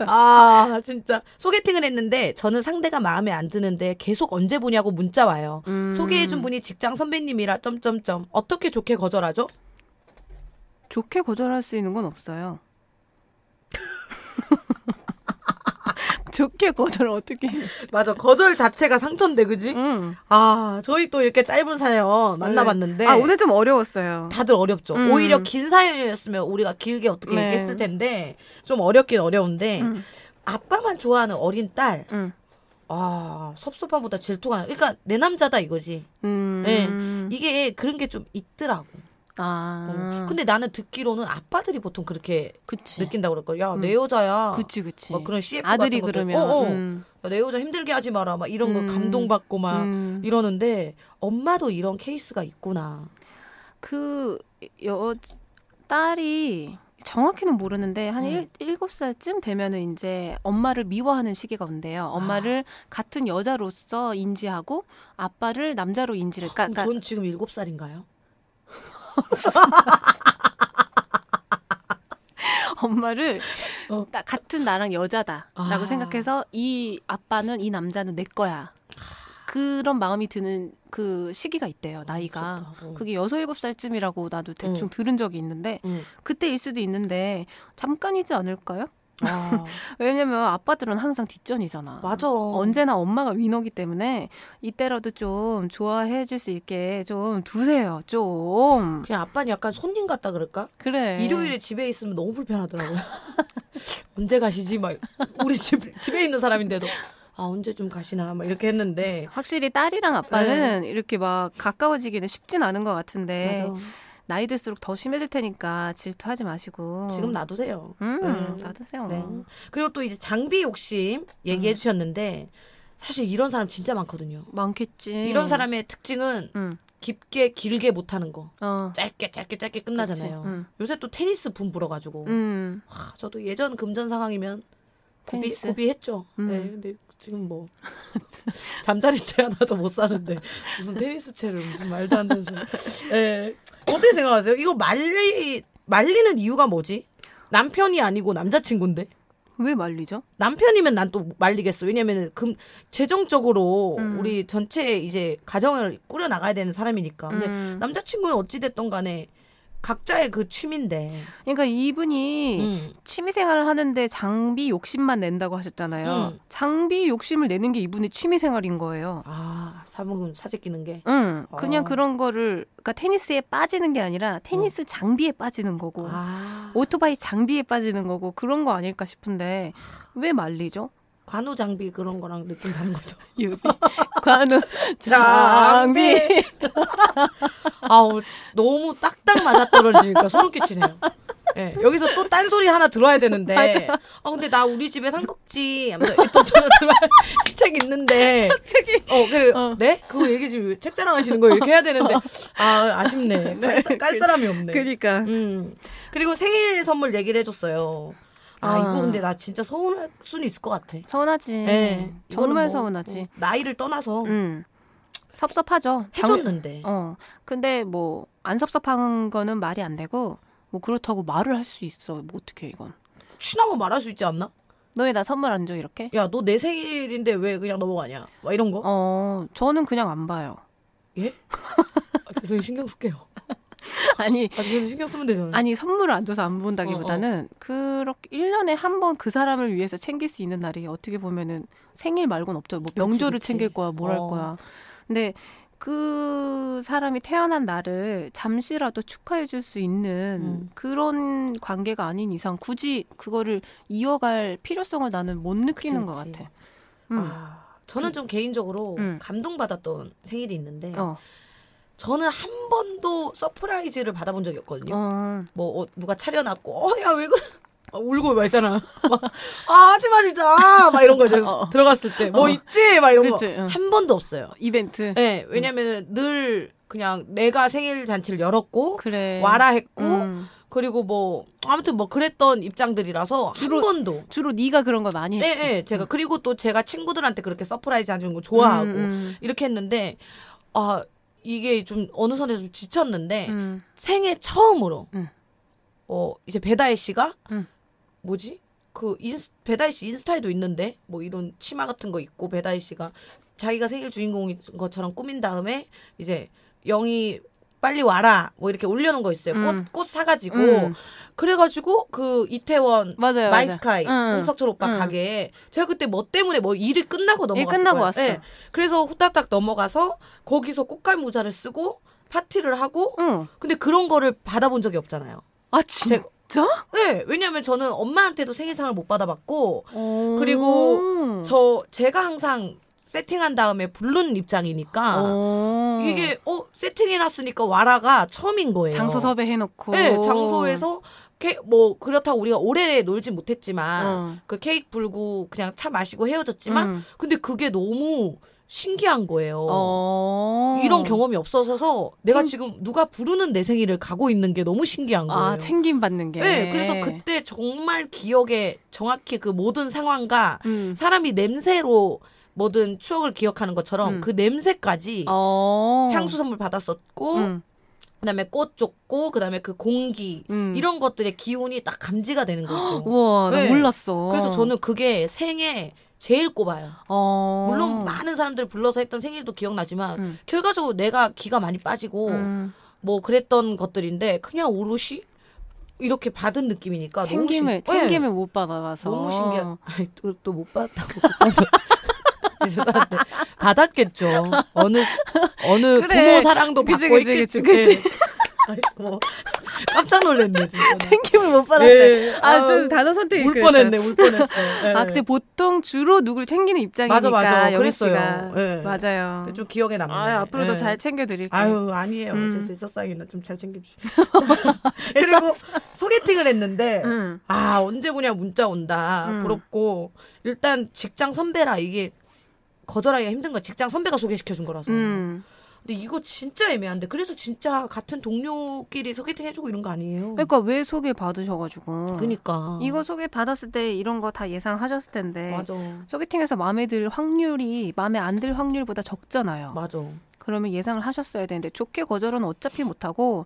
아, 진짜. 소개팅을 했는데 저는 상대가 마음에 안 드는데 계속 언제 보냐고 문자 와요. 음. 소개해준 분이 직장 선배님이라 점점점. 어떻게 좋게 거절하죠? 좋게 거절할 수 있는 건 없어요. 좋게 거절 어떻게 해? 맞아. 거절 자체가 상처인데, 그지? 응. 아, 저희 또 이렇게 짧은 사연 만나봤는데. 아, 오늘 좀 어려웠어요. 다들 어렵죠. 음. 오히려 긴 사연이었으면 우리가 길게 어떻게 네. 얘기했을 텐데, 좀 어렵긴 어려운데, 음. 아빠만 좋아하는 어린 딸, 응. 아, 섭섭함보다 질투가 나. 그러니까 내 남자다 이거지. 음. 네. 이게 그런 게 좀 있더라고. 아. 어. 근데 나는 듣기로는 아빠들이 보통 그렇게 그치. 느낀다고 그럴 거야. 야, 내 여자야. 그치, 그치. 막 그런 CF 아들이 같은 것들. 그러면. 어, 어. 음. 야, 내 여자 힘들게 하지 마라. 막 이런 거 음. 감동받고 막 음. 이러는데 엄마도 이런 케이스가 있구나. 그, 여, 딸이 정확히는 모르는데 한 음. 일, 일곱 살쯤 되면은 이제 엄마를 미워하는 시기가 온대요. 엄마를 같은 여자로서 인지하고 아빠를 남자로 인지를 그러니까 전 지금 일곱 살인가요? 엄마를 어. 나- 같은 나랑 여자다라고 아. 생각해서 이 아빠는 이 남자는 내 거야. 그런 마음이 드는 그 시기가 있대요, 나이가. 무섭다. 어. 그게 여섯 일곱 살쯤이라고 나도 대충 응. 들은 적이 있는데 응. 그때일 수도 있는데 잠깐이지 않을까요? 아, 왜냐면 아빠들은 항상 뒷전이잖아. 맞아. 언제나 엄마가 위너기 때문에 이때라도 좀 좋아해 줄 수 있게 좀 두세요. 좀. 그냥 아빠는 약간 손님 같다 그럴까? 그래. 일요일에 집에 있으면 너무 불편하더라고요. 언제 가시지? 막 우리 집 집에 있는 사람인데도 아 언제 좀 가시나 막 이렇게 했는데 확실히 딸이랑 아빠는 이렇게 막 가까워지기는 쉽진 않은 것 같은데 네. 맞아. 나이 들수록 더 심해질 테니까 질투하지 마시고 지금 놔두세요. 음, 네. 놔두세요. 네. 그리고 또 이제 장비 욕심 얘기해 주셨는데 사실 이런 사람 진짜 많거든요. 많겠지. 이런 사람의 특징은 응. 깊게 길게 못하는 거. 어. 짧게 짧게 짧게 끝나잖아요. 응. 요새 또 테니스 붐 불어가지고 음. 와, 저도 예전 금전 상황이면 고비. 고비했죠. 음. 네, 근데 지금 뭐 잠자리 채 하나도 못 사는데 무슨 테니스 채를 무슨 말도 안 되는 소리. 네. 어떻게 생각하세요? 이거 말리 말리는 이유가 뭐지? 남편이 아니고 남자친구인데 왜 말리죠? 남편이면 난 또 말리겠어. 왜냐면은 금 재정적으로 음. 우리 전체 이제 가정을 꾸려 나가야 되는 사람이니까. 근데 음. 남자친구는 어찌 됐던 간에 각자의 그 취미인데. 그러니까 이분이 음. 취미 생활을 하는데 장비 욕심만 낸다고 하셨잖아요. 음. 장비 욕심을 내는 게 이분의 취미 생활인 거예요. 아, 사먹은 사재 끼는 게. 응, 그냥 어. 그런 거를 그러니까 테니스에 빠지는 게 아니라 테니스 장비에 빠지는 거고 아. 오토바이 장비에 빠지는 거고 그런 거 아닐까 싶은데 왜 말리죠? 관우 장비 그런 거랑 느낌 다른 거죠. 유비 관우 장비. 아우 너무 딱딱 맞아 떨어지니까 소름 끼치네요. 예, 여기서 또 딴소리 하나 들어야 되는데. 맞아. 아, 근데 나 우리 집에 삼국지. 하면서 또 들어, 책 있는데. 책이 어, 그래. 어. 네? 그거 얘기 지금 책 자랑하시는 거 이렇게 해야 되는데. 아, 아쉽네. 깔, 깔 사람이 없네. 그러니까 음. 그리고 생일 선물 얘기를 해줬어요. 아, 아. 이거 근데 나 진짜 서운할 수는 있을 것 같아. 서운하지. 예. 이거는 정말 뭐, 서운하지. 뭐 나이를 떠나서 음. 섭섭하죠. 당- 해줬는데. 어. 근데 뭐 안 섭섭한 거는 말이 안 되고 뭐 그렇다고 말을 할 수 있어. 뭐 어떻게 이건. 친하고 말할 수 있지 않나? 너왜 나 선물 안 줘 이렇게? 야, 너 내 생일인데 왜 그냥 넘어가냐? 막 이런 거? 어, 저는 그냥 안 봐요. 예? 아, 죄송해요. 신경 쓸게요. 아니, 아, 죄송해요. 신경 쓰면 되잖아요. 아니 선물을 안 줘서 안 어, 본다기보다는 그렇게 1년에 한 번 그 사람을 위해서 챙길 수 있는 날이 어떻게 보면은 생일 말고는 없죠. 뭐 명절을 그치. 챙길 거야, 뭘할 어. 거야. 근데 그 사람이 태어난 날을 잠시라도 축하해 줄 수 있는 음. 그런 관계가 아닌 이상 굳이 그거를 이어갈 필요성을 나는 못 느끼는 것 그치. 같아. 음. 아, 저는 좀 개인적으로 음. 감동받았던 생일이 있는데 어. 저는 한 번도 surprise를 받아본 적이 없거든요. 어. 뭐 어, 누가 차려놨고 어 야왜 그래 어, 울고 말잖아. 막, 아 하지마 진짜 막 이런 거 이제 어. 들어갔을 때뭐 어. 있지 막 이런 그치, 거 응. 한 번도 없어요. 이벤트. 네, 왜냐면 늘 그냥 내가 생일 잔치를 열었고 그래. 와라 했고 음. 그리고 뭐 아무튼 뭐 그랬던 입장들이라서 주로- 한 번도 주로 네가 그런 거 많이 네, 했지. 네, 제가 그리고 또 제가 친구들한테 그렇게 surprise 해주는 거 좋아하고 음, 음. 이렇게 했는데 아 이게 좀 어느 선에서 좀 지쳤는데 음. 생애 처음으로 음. 어 이제 배다혜 씨가 음. 뭐지 그 인스, 배다혜 씨 인스타에도 있는데 뭐 이런 치마 같은 거 입고 배다혜 씨가 자기가 생일 주인공인 것처럼 꾸민 다음에 이제 영희 빨리 와라 뭐 이렇게 올려놓은 거 있어요 음. 꽃 꽃 사가지고 음. 그래가지고 그 이태원 맞아요, 마이스카이 맞아요. 응. 홍석철 오빠 응. 가게에 제가 그때 뭐 때문에 뭐 일이 끝나고 넘어갔어요. 끝나고 왔어. 그래서 후딱딱 넘어가서 거기서 꽃갈 모자를 쓰고 파티를 하고 응. 근데 그런 거를 받아본 적이 없잖아요. 아 진짜? 네, 왜냐하면 저는 엄마한테도 생일상을 못 받아봤고 오. 그리고 저 제가 항상 세팅한 다음에 부르는 입장이니까 오. 이게 어 세팅해놨으니까 와라가 처음인 거예요. 장소 섭외해놓고. 네, 장소에서 케, 뭐 그렇다고 우리가 오래 놀진 못했지만 어. 그 케이크 불고 그냥 차 마시고 헤어졌지만 음. 근데 그게 너무 신기한 거예요. 어. 이런 경험이 없어서 내가 챙- 지금 누가 부르는 내 생일을 가고 있는 게 너무 신기한 거예요. 아 챙김 받는 게. 네, 그래서 그때 정말 기억에 정확히 그 모든 상황과 음. 사람이 냄새로 모든 추억을 기억하는 것처럼 음. 그 냄새까지 어. 향수 선물 받았었고 음. 그다음에 꽃 줬고 그다음에 그 공기 음. 이런 것들의 기운이 딱 감지가 되는 거죠. 우와 나 네. 몰랐어. 그래서 저는 그게 생애 제일 꼽아요. 어. 물론 많은 사람들 불러서 했던 생일도 기억나지만 음. 결과적으로 내가 기가 많이 빠지고 음. 뭐 그랬던 것들인데 그냥 오롯이 이렇게 받은 느낌이니까 챙김을 너무 신... 챙김을 네, 못 받아봐서. 너무 신기한. 또못 받았다고 죄송한데 받았겠죠. 어느 어느 그래. 부모 사랑도 그치, 받고 그치, 있겠지. 그치, 그치. 네. 아이고, 깜짝 놀랐네 진짜. 챙김을 못 받았대. 예. 아좀 아우, 단어 선택이 울 그랬다. 뻔했네, 울 뻔했어. 예. 아 근데 보통 주로 누굴 챙기는 입장이니까 맞아, 맞아. 그랬어요. 예. 맞아요. 좀 기억에 남네. 아 앞으로도 예. 잘 챙겨드릴게요. 아유 아니에요. 음. 제 실사상이나 좀잘 챙겨주시. 그리고 소개팅을 했는데 응. 아 언제 보냐 문자 온다 음. 부럽고 일단 직장 선배라 이게 거절하기가 힘든 거야. 직장 선배가 소개시켜 준 거라서. 음. 근데 이거 진짜 애매한데 그래서 진짜 같은 동료끼리 소개팅 해주고 이런 거 아니에요? 그러니까 왜 소개 받으셔가지고. 그니까 이거 소개 받았을 때 이런 거 다 예상하셨을 텐데. 맞아 소개팅에서 마음에 들 확률이 마음에 안 들 확률보다 적잖아요. 맞아 그러면 예상을 하셨어야 되는데 좋게 거절은 어차피 못하고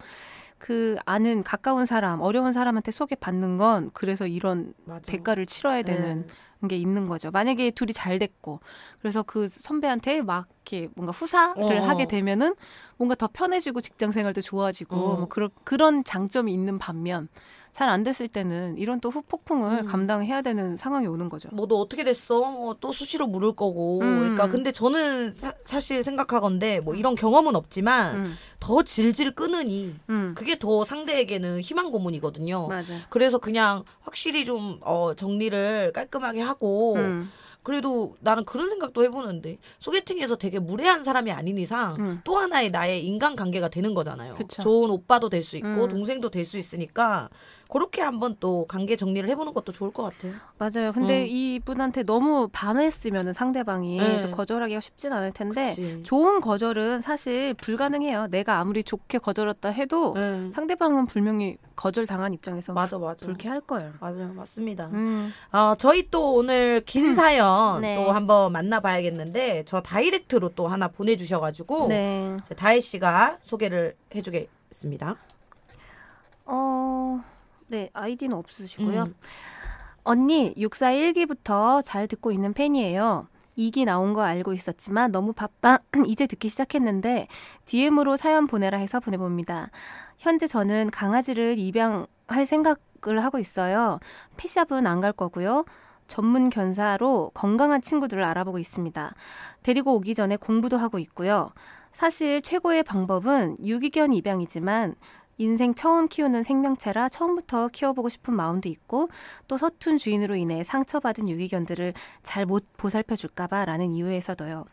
그 아는 가까운 사람, 어려운 사람한테 소개 받는 건 그래서 이런 맞아 대가를 치러야 되는 네. 게 있는 거죠. 만약에 둘이 잘 됐고 그래서 그 선배한테 막 이렇게 뭔가 후사를 어. 하게 되면은 뭔가 더 편해지고 직장 생활도 좋아지고 어. 뭐 그런 그런 장점이 있는 반면 잘 안 됐을 때는 이런 또 후폭풍을 음. 감당해야 되는 상황이 오는 거죠. 뭐 너 어떻게 됐어? 뭐또 수시로 물을 거고. 음. 그러니까 근데 저는 사, 실 생각하건데 뭐 이런 경험은 없지만 음, 더 질질 끄느니 음, 그게 더 상대에게는 희망 고문이거든요. 맞아. 그래서 그냥 확실히 좀 어, 정리를 깔끔하게 하고 음, 그래도 나는 그런 생각도 해보는데 소개팅에서 되게 무례한 사람이 아닌 이상 음. 또 하나의 나의 인간관계가 되는 거잖아요. 그쵸. 좋은 오빠도 될 수 있고 음. 동생도 될 수 있으니까 그렇게 한번 또 관계 정리를 해보는 것도 좋을 것 같아요. 맞아요. 근데 음. 이분한테 너무 반했으면 상대방이 네. 좀 거절하기가 쉽진 않을 텐데 그치. 좋은 거절은 사실 불가능해요. 내가 아무리 좋게 거절했다 해도 네. 상대방은 분명히 거절 당한 입장에서 맞아 맞아. 불쾌할 거예요. 맞아요 맞습니다. 음. 어, 저희 또 오늘 긴 사연 네. 또 한번 만나봐야겠는데 저 다이렉트로 또 하나 보내주셔가지고 네. 제 다혜 씨가 소개를 해주겠습니다. 어, 네, 아이디는 없으시고요. 음. 언니, 641기부터 잘 듣고 있는 팬이에요. 2기 나온 거 알고 있었지만 너무 바빠 이제 듣기 시작했는데 DM으로 사연 보내라 해서 보내봅니다. 현재 저는 강아지를 입양할 생각을 하고 있어요. 펫샵은 안 갈 거고요. 전문 견사로 건강한 친구들을 알아보고 있습니다. 데리고 오기 전에 공부도 하고 있고요. 사실 최고의 방법은 유기견 입양이지만 인생 처음 키우는 생명체라 처음부터 키워보고 싶은 마음도 있고 또 서툰 주인으로 인해 상처받은 유기견들을 잘 못 보살펴줄까봐 라는 이유에서도요.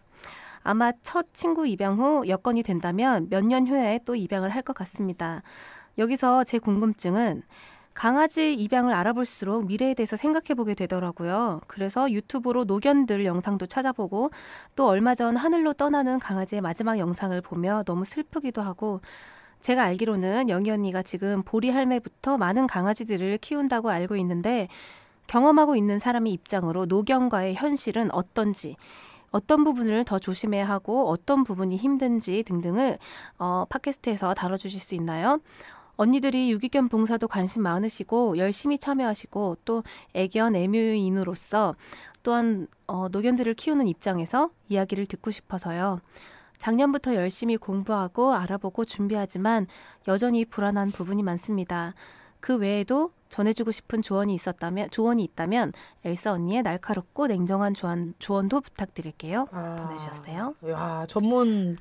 아마 첫 친구 입양 후 여건이 된다면 몇 년 후에 또 입양을 할 것 같습니다. 여기서 제 궁금증은 강아지 입양을 알아볼수록 미래에 대해서 생각해보게 되더라고요. 그래서 유튜브로 노견들 영상도 찾아보고 또 얼마 전 하늘로 떠나는 강아지의 마지막 영상을 보며 너무 슬프기도 하고 제가 알기로는 영희 언니가 지금 보리 할매부터 많은 강아지들을 키운다고 알고 있는데 경험하고 있는 사람의 입장으로 노견과의 현실은 어떤지 어떤 부분을 더 조심해야 하고 어떤 부분이 힘든지 등등을 어, 팟캐스트에서 다뤄주실 수 있나요? 언니들이 유기견 봉사도 관심 많으시고 열심히 참여하시고 또 애견 애묘인으로서 또한 어, 노견들을 키우는 입장에서 이야기를 듣고 싶어서요. 작년부터 열심히 공부하고 알아보고 준비하지만 여전히 불안한 부분이 많습니다. 그 외에도 전해주고 싶은 조언이 있었다면 조언이 있다면 엘사 언니의 날카롭고 냉정한 조언 조언도 부탁드릴게요. 아. 보내주셨어요. 야 전문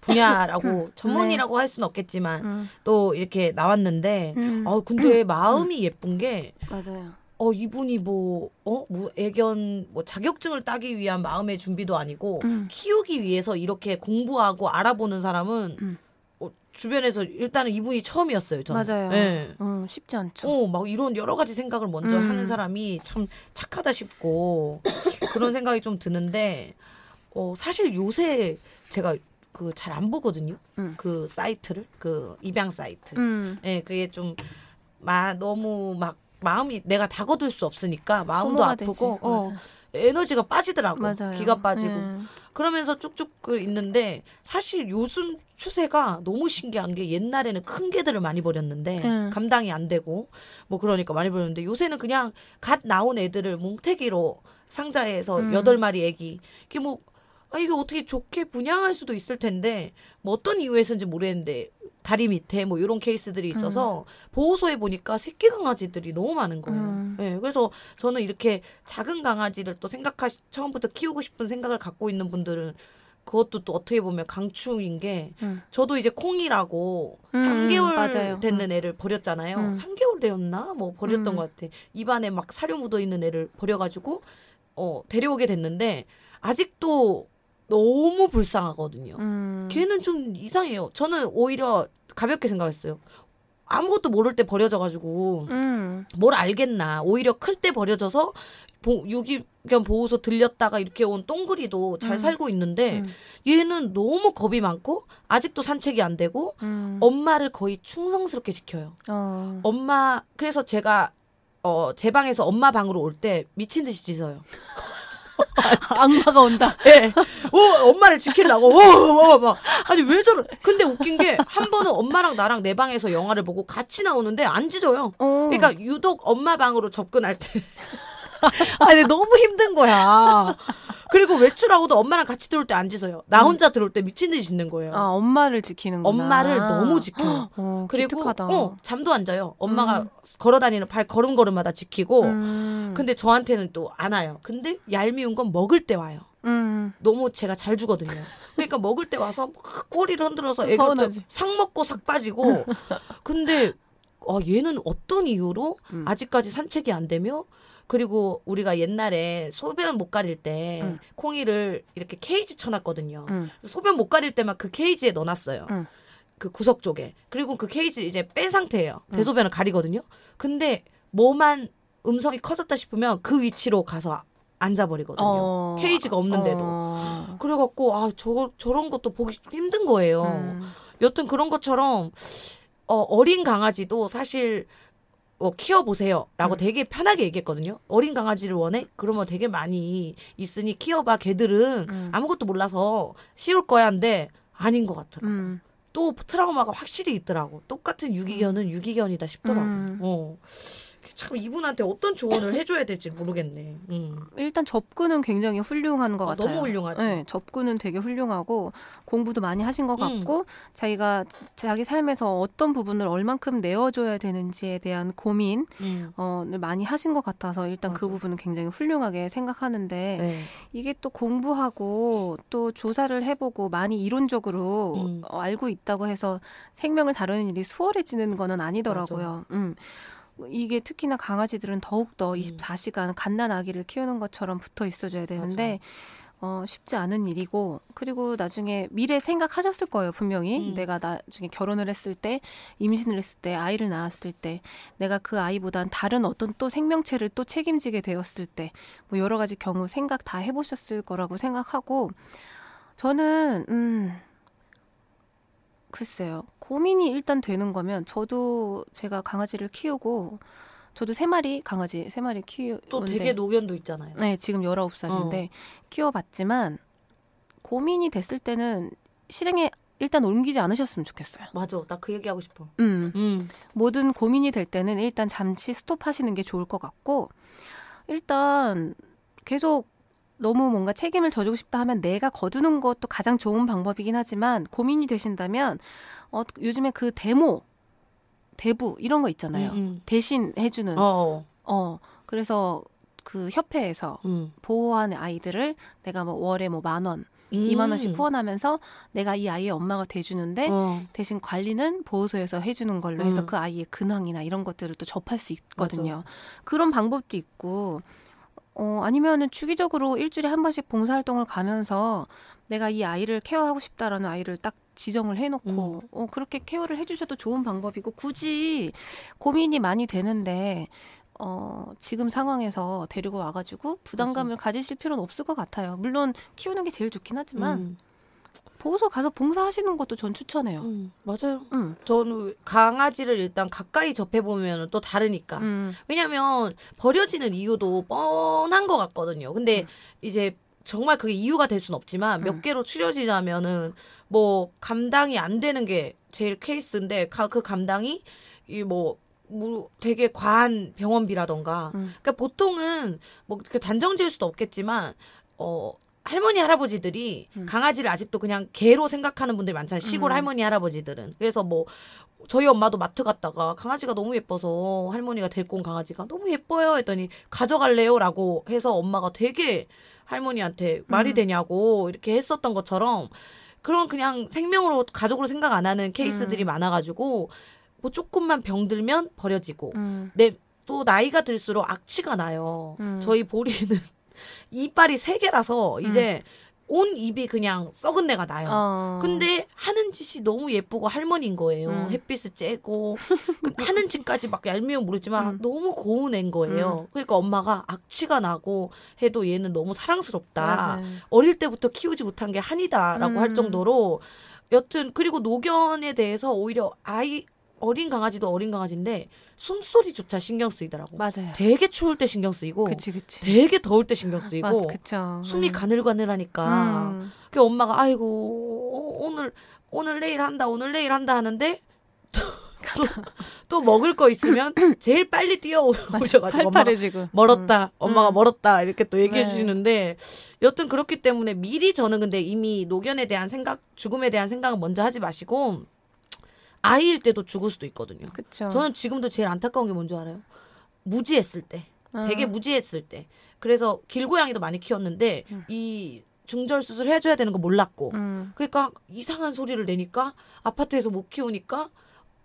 분야라고 전문이라고 할 수는 없겠지만 음, 또 이렇게 나왔는데 음, 어 근데 마음이 예쁜 게 맞아요. 어 이분이 뭐 어 뭐 애견 뭐 자격증을 따기 위한 마음의 준비도 아니고 음. 키우기 위해서 이렇게 공부하고 알아보는 사람은 음. 어, 주변에서 일단은 이분이 처음이었어요. 저는. 맞아요. 예. 음, 쉽지 않죠. 어, 막 이런 여러 가지 생각을 먼저 음. 하는 사람이 참 착하다 싶고 그런 생각이 좀 드는데 어, 사실 요새 제가 그 잘 안 보거든요. 음. 그 사이트를 그 입양 사이트. 음, 예, 그게 좀 마, 너무 막 마음이 내가 다 거둘 수 없으니까 마음도 아프고. 어. 에너지가 빠지더라고. 맞아요. 기가 빠지고. 네. 그러면서 쭉쭉 그 있는데 사실 요즘 추세가 너무 신기한 게 옛날에는 큰 개들을 많이 버렸는데 음. 감당이 안 되고 뭐 그러니까 많이 버렸는데 요새는 그냥 갓 나온 애들을 몽태기로 상자에서 음. 여덟 마리 애기 이게 뭐 아, 이게 어떻게 좋게 분양할 수도 있을 텐데 뭐 어떤 이유에서인지 모르겠는데 다리 밑에 뭐 이런 케이스들이 있어서 보호소에 보니까 새끼 강아지들이 너무 많은 거예요. 음. 예, 그래서 저는 이렇게 작은 강아지를 또 생각하시 처음부터 키우고 싶은 생각을 갖고 있는 분들은 그것도 또 어떻게 보면 강추인 게 음. 저도 이제 콩이라고 음, 3개월 맞아요. 됐는 애를 버렸잖아요. 음. 3개월 되었나? 뭐 버렸던 음. 것 같아. 입안에 막 사료 묻어 있는 애를 버려가지고 어 데려오게 됐는데 아직도 너무 불쌍하거든요. 음. 걔는 좀 이상해요. 저는 오히려 가볍게 생각했어요. 아무것도 모를 때 버려져가지고 음. 뭘 알겠나. 오히려 클 때 버려져서 보, 유기견 보호소 들렸다가 이렇게 온 똥그리도 잘 음. 살고 있는데 음. 얘는 너무 겁이 많고 아직도 산책이 안 되고 음. 엄마를 거의 충성스럽게 지켜요. 어. 엄마 그래서 제가 어 제 방에서 엄마 방으로 올 때 미친 듯이 짖어요. 악마가 온다. 예. 오, 엄마를 지키려고. 오, 오, 막. 아니, 왜 저러. 근데 웃긴 게, 한 번은 엄마랑 나랑 내 방에서 영화를 보고 같이 나오는데 안 짖어요. 어. 그러니까 유독 엄마 방으로 접근할 때. 아니, 너무 힘든 거야. 그리고 외출하고도 엄마랑 같이 들어올 때 안 짖어요. 나 혼자 들어올 때 미친 듯이 짖는 거예요. 아, 엄마를 지키는구나. 엄마를 너무 지켜요. 어, 그리고 기특하다. 어, 잠도 안 자요. 엄마가 걸어 다니는 발 걸음걸음마다 지키고. 음. 근데 저한테는 또 안 와요. 근데 얄미운 건 먹을 때 와요. 음. 너무 제가 잘 주거든요. 그러니까 먹을 때 와서 막 꼬리를 흔들어서 애가. 상 먹고 삭 빠지고. 근데 어, 얘는 어떤 이유로 음. 아직까지 산책이 안 되며 그리고 우리가 옛날에 소변 못 가릴 때 음. 콩이를 이렇게 케이지 쳐놨거든요. 음. 소변 못 가릴 때만 그 케이지에 넣어놨어요. 음. 그 구석 쪽에 그리고 그 케이지를 이제 뺀 상태예요. 음. 대소변을 가리거든요. 근데 뭐만 음성이 커졌다 싶으면 그 위치로 가서 앉아버리거든요. 어. 케이지가 없는데도. 어. 그래갖고 아 저 저런 것도 보기 힘든 거예요. 음. 여튼 그런 것처럼 어, 어린 강아지도 사실 어, 키워보세요라고 음. 되게 편하게 얘기했거든요. 어린 강아지를 원해? 그러면 되게 많이 있으니 키워봐. 걔들은 음. 아무것도 몰라서 쉬울 거야 한데 아닌 것 같더라고. 음. 또 트라우마가 확실히 있더라고. 똑같은 유기견은 유기견이다 싶더라고. 음. 어. 참 이분한테 어떤 조언을 해줘야 될지 모르겠네. 음. 일단 접근은 굉장히 훌륭한 것 아, 같아요. 너무 훌륭하지. 네, 접근은 되게 훌륭하고 공부도 많이 하신 것 음. 같고 자기가 자기 삶에서 어떤 부분을 얼만큼 내어줘야 되는지에 대한 고민 음. 어, 를 많이 하신 것 같아서 일단 그 맞아. 부분은 굉장히 훌륭하게 생각하는데 네. 이게 또 공부하고 또 조사를 해보고 많이 이론적으로 음. 어, 알고 있다고 해서 생명을 다루는 일이 수월해지는 거는 아니더라고요. 음. 이게 특히나 강아지들은 더욱더 음. 24시간 갓난 아기를 키우는 것처럼 붙어 있어줘야 되는데 어, 쉽지 않은 일이고 그리고 나중에 미래 생각하셨을 거예요 분명히 음. 내가 나중에 결혼을 했을 때 임신을 했을 때 아이를 낳았을 때 내가 그 아이보단 다른 어떤 또 생명체를 또 책임지게 되었을 때 뭐 여러 가지 경우 생각 다 해보셨을 거라고 생각하고 저는 음 글쎄요 고민이 일단 되는 거면 저도 제가 강아지를 키우고 저도 세 마리 강아지 세 마리 키우는데 또 되게 노견도 있잖아요. 네, 지금 19살인데 키워봤지만 고민이 됐을 때는 실행에 일단 옮기지 않으셨으면 좋겠어요. 맞아. 나 그 얘기하고 싶어. 음. 음. 모든 고민이 될 때는 일단 잠시 스톱하시는 게 좋을 것 같고 일단 계속 너무 뭔가 책임을 져주고 싶다 하면 내가 거두는 것도 가장 좋은 방법이긴 하지만 고민이 되신다면 어, 요즘에 그 데모 대부 이런 거 있잖아요. 음, 음. 대신 해주는 어. 어 그래서 그 협회에서 음. 보호하는 아이들을 내가 뭐 월에 뭐 만 원, 음. 이만 원씩 후원하면서 내가 이 아이의 엄마가 돼주는데 어. 대신 관리는 보호소에서 해주는 걸로 해서 음. 그 아이의 근황이나 이런 것들을 또 접할 수 있거든요. 그런 방법도 있고, 어, 아니면은 주기적으로 일주일에 한 번씩 봉사활동을 가면서 내가 이 아이를 케어하고 싶다라는 아이를 딱 지정을 해놓고, 음. 어, 그렇게 케어를 해주셔도 좋은 방법이고, 굳이 고민이 많이 되는데, 어, 지금 상황에서 데리고 와가지고 부담감을 가지실 필요는 없을 것 같아요. 물론 키우는 게 제일 좋긴 하지만, 음. 보호소 가서 봉사하시는 것도 전 추천해요. 음. 맞아요. 음. 저는 강아지를 일단 가까이 접해 보면 또 다르니까. 음. 왜냐면 버려지는 이유도 뻔한 것 같거든요. 근데 음. 이제 정말 그게 이유가 될 수는 없지만 몇 음. 개로 추려지자면은 뭐 감당이 안 되는 게 제일 케이스인데 가- 그 감당이 이뭐 되게 과한 병원비라던가 음. 그러니까 보통은 뭐그 단정 지을 수도 없겠지만 어 할머니 할아버지들이 음. 강아지를 아직도 그냥 개로 생각하는 분들이 많잖아요. 시골 음. 할머니 할아버지들은. 그래서 뭐 저희 엄마도 마트 갔다가 강아지가 너무 예뻐서 할머니가 데리고 온 강아지가 너무 예뻐요 했더니 가져갈래요라고 해서 엄마가 되게 할머니한테 말이 음. 되냐고 이렇게 했었던 것처럼 그런 그냥 생명으로 가족으로 생각 안 하는 케이스들이 음. 많아가지고 뭐 조금만 병들면 버려지고 음. 내또 나이가 들수록 악취가 나요. 음. 저희 보리는 이빨이 세 개라서 이제 온 입이 그냥 썩은 내가 나요. 어. 근데 하는 짓이 너무 예쁘고 할머니인 거예요. 음. 햇빛을 쬐고 그 하는 짓까지 막 얄미운 모르지만 음. 너무 고운 애인 거예요. 그러니까 엄마가 악취가 나고 해도 얘는 너무 사랑스럽다. 맞아요. 어릴 때부터 키우지 못한 게 한이다라고 음. 할 정도로 여튼 그리고 노견에 대해서 오히려 아이 어린 강아지도 어린 강아지인데 숨소리조차 신경 쓰이더라고. 맞아요. 되게 추울 때 신경 쓰이고 그치 그치. 되게 더울 때 신경 쓰이고 맞. 숨이 음. 가늘가늘하니까 음. 그 엄마가 아이고 오늘 오늘 내일 한다 오늘 내일 한다 하는데 또, 또, 또 먹을 거 있으면 제일 빨리 뛰어오셔가지고 엄마가. 멀었다 엄마가 음. 멀었다 이렇게 또 얘기해 네. 주시는데 여튼 그렇기 때문에 미리 저는 근데 이미 노견에 대한 생각 죽음에 대한 생각은 먼저 하지 마시고 아이일 때도 죽을 수도 있거든요. 그쵸. 저는 지금도 제일 안타까운 게 뭔지 알아요? 무지했을 때. 되게 어. 무지했을 때. 그래서 길고양이도 많이 키웠는데 음. 이 중절 수술 해줘야 되는 거 몰랐고. 음. 그러니까 이상한 소리를 내니까 아파트에서 못 키우니까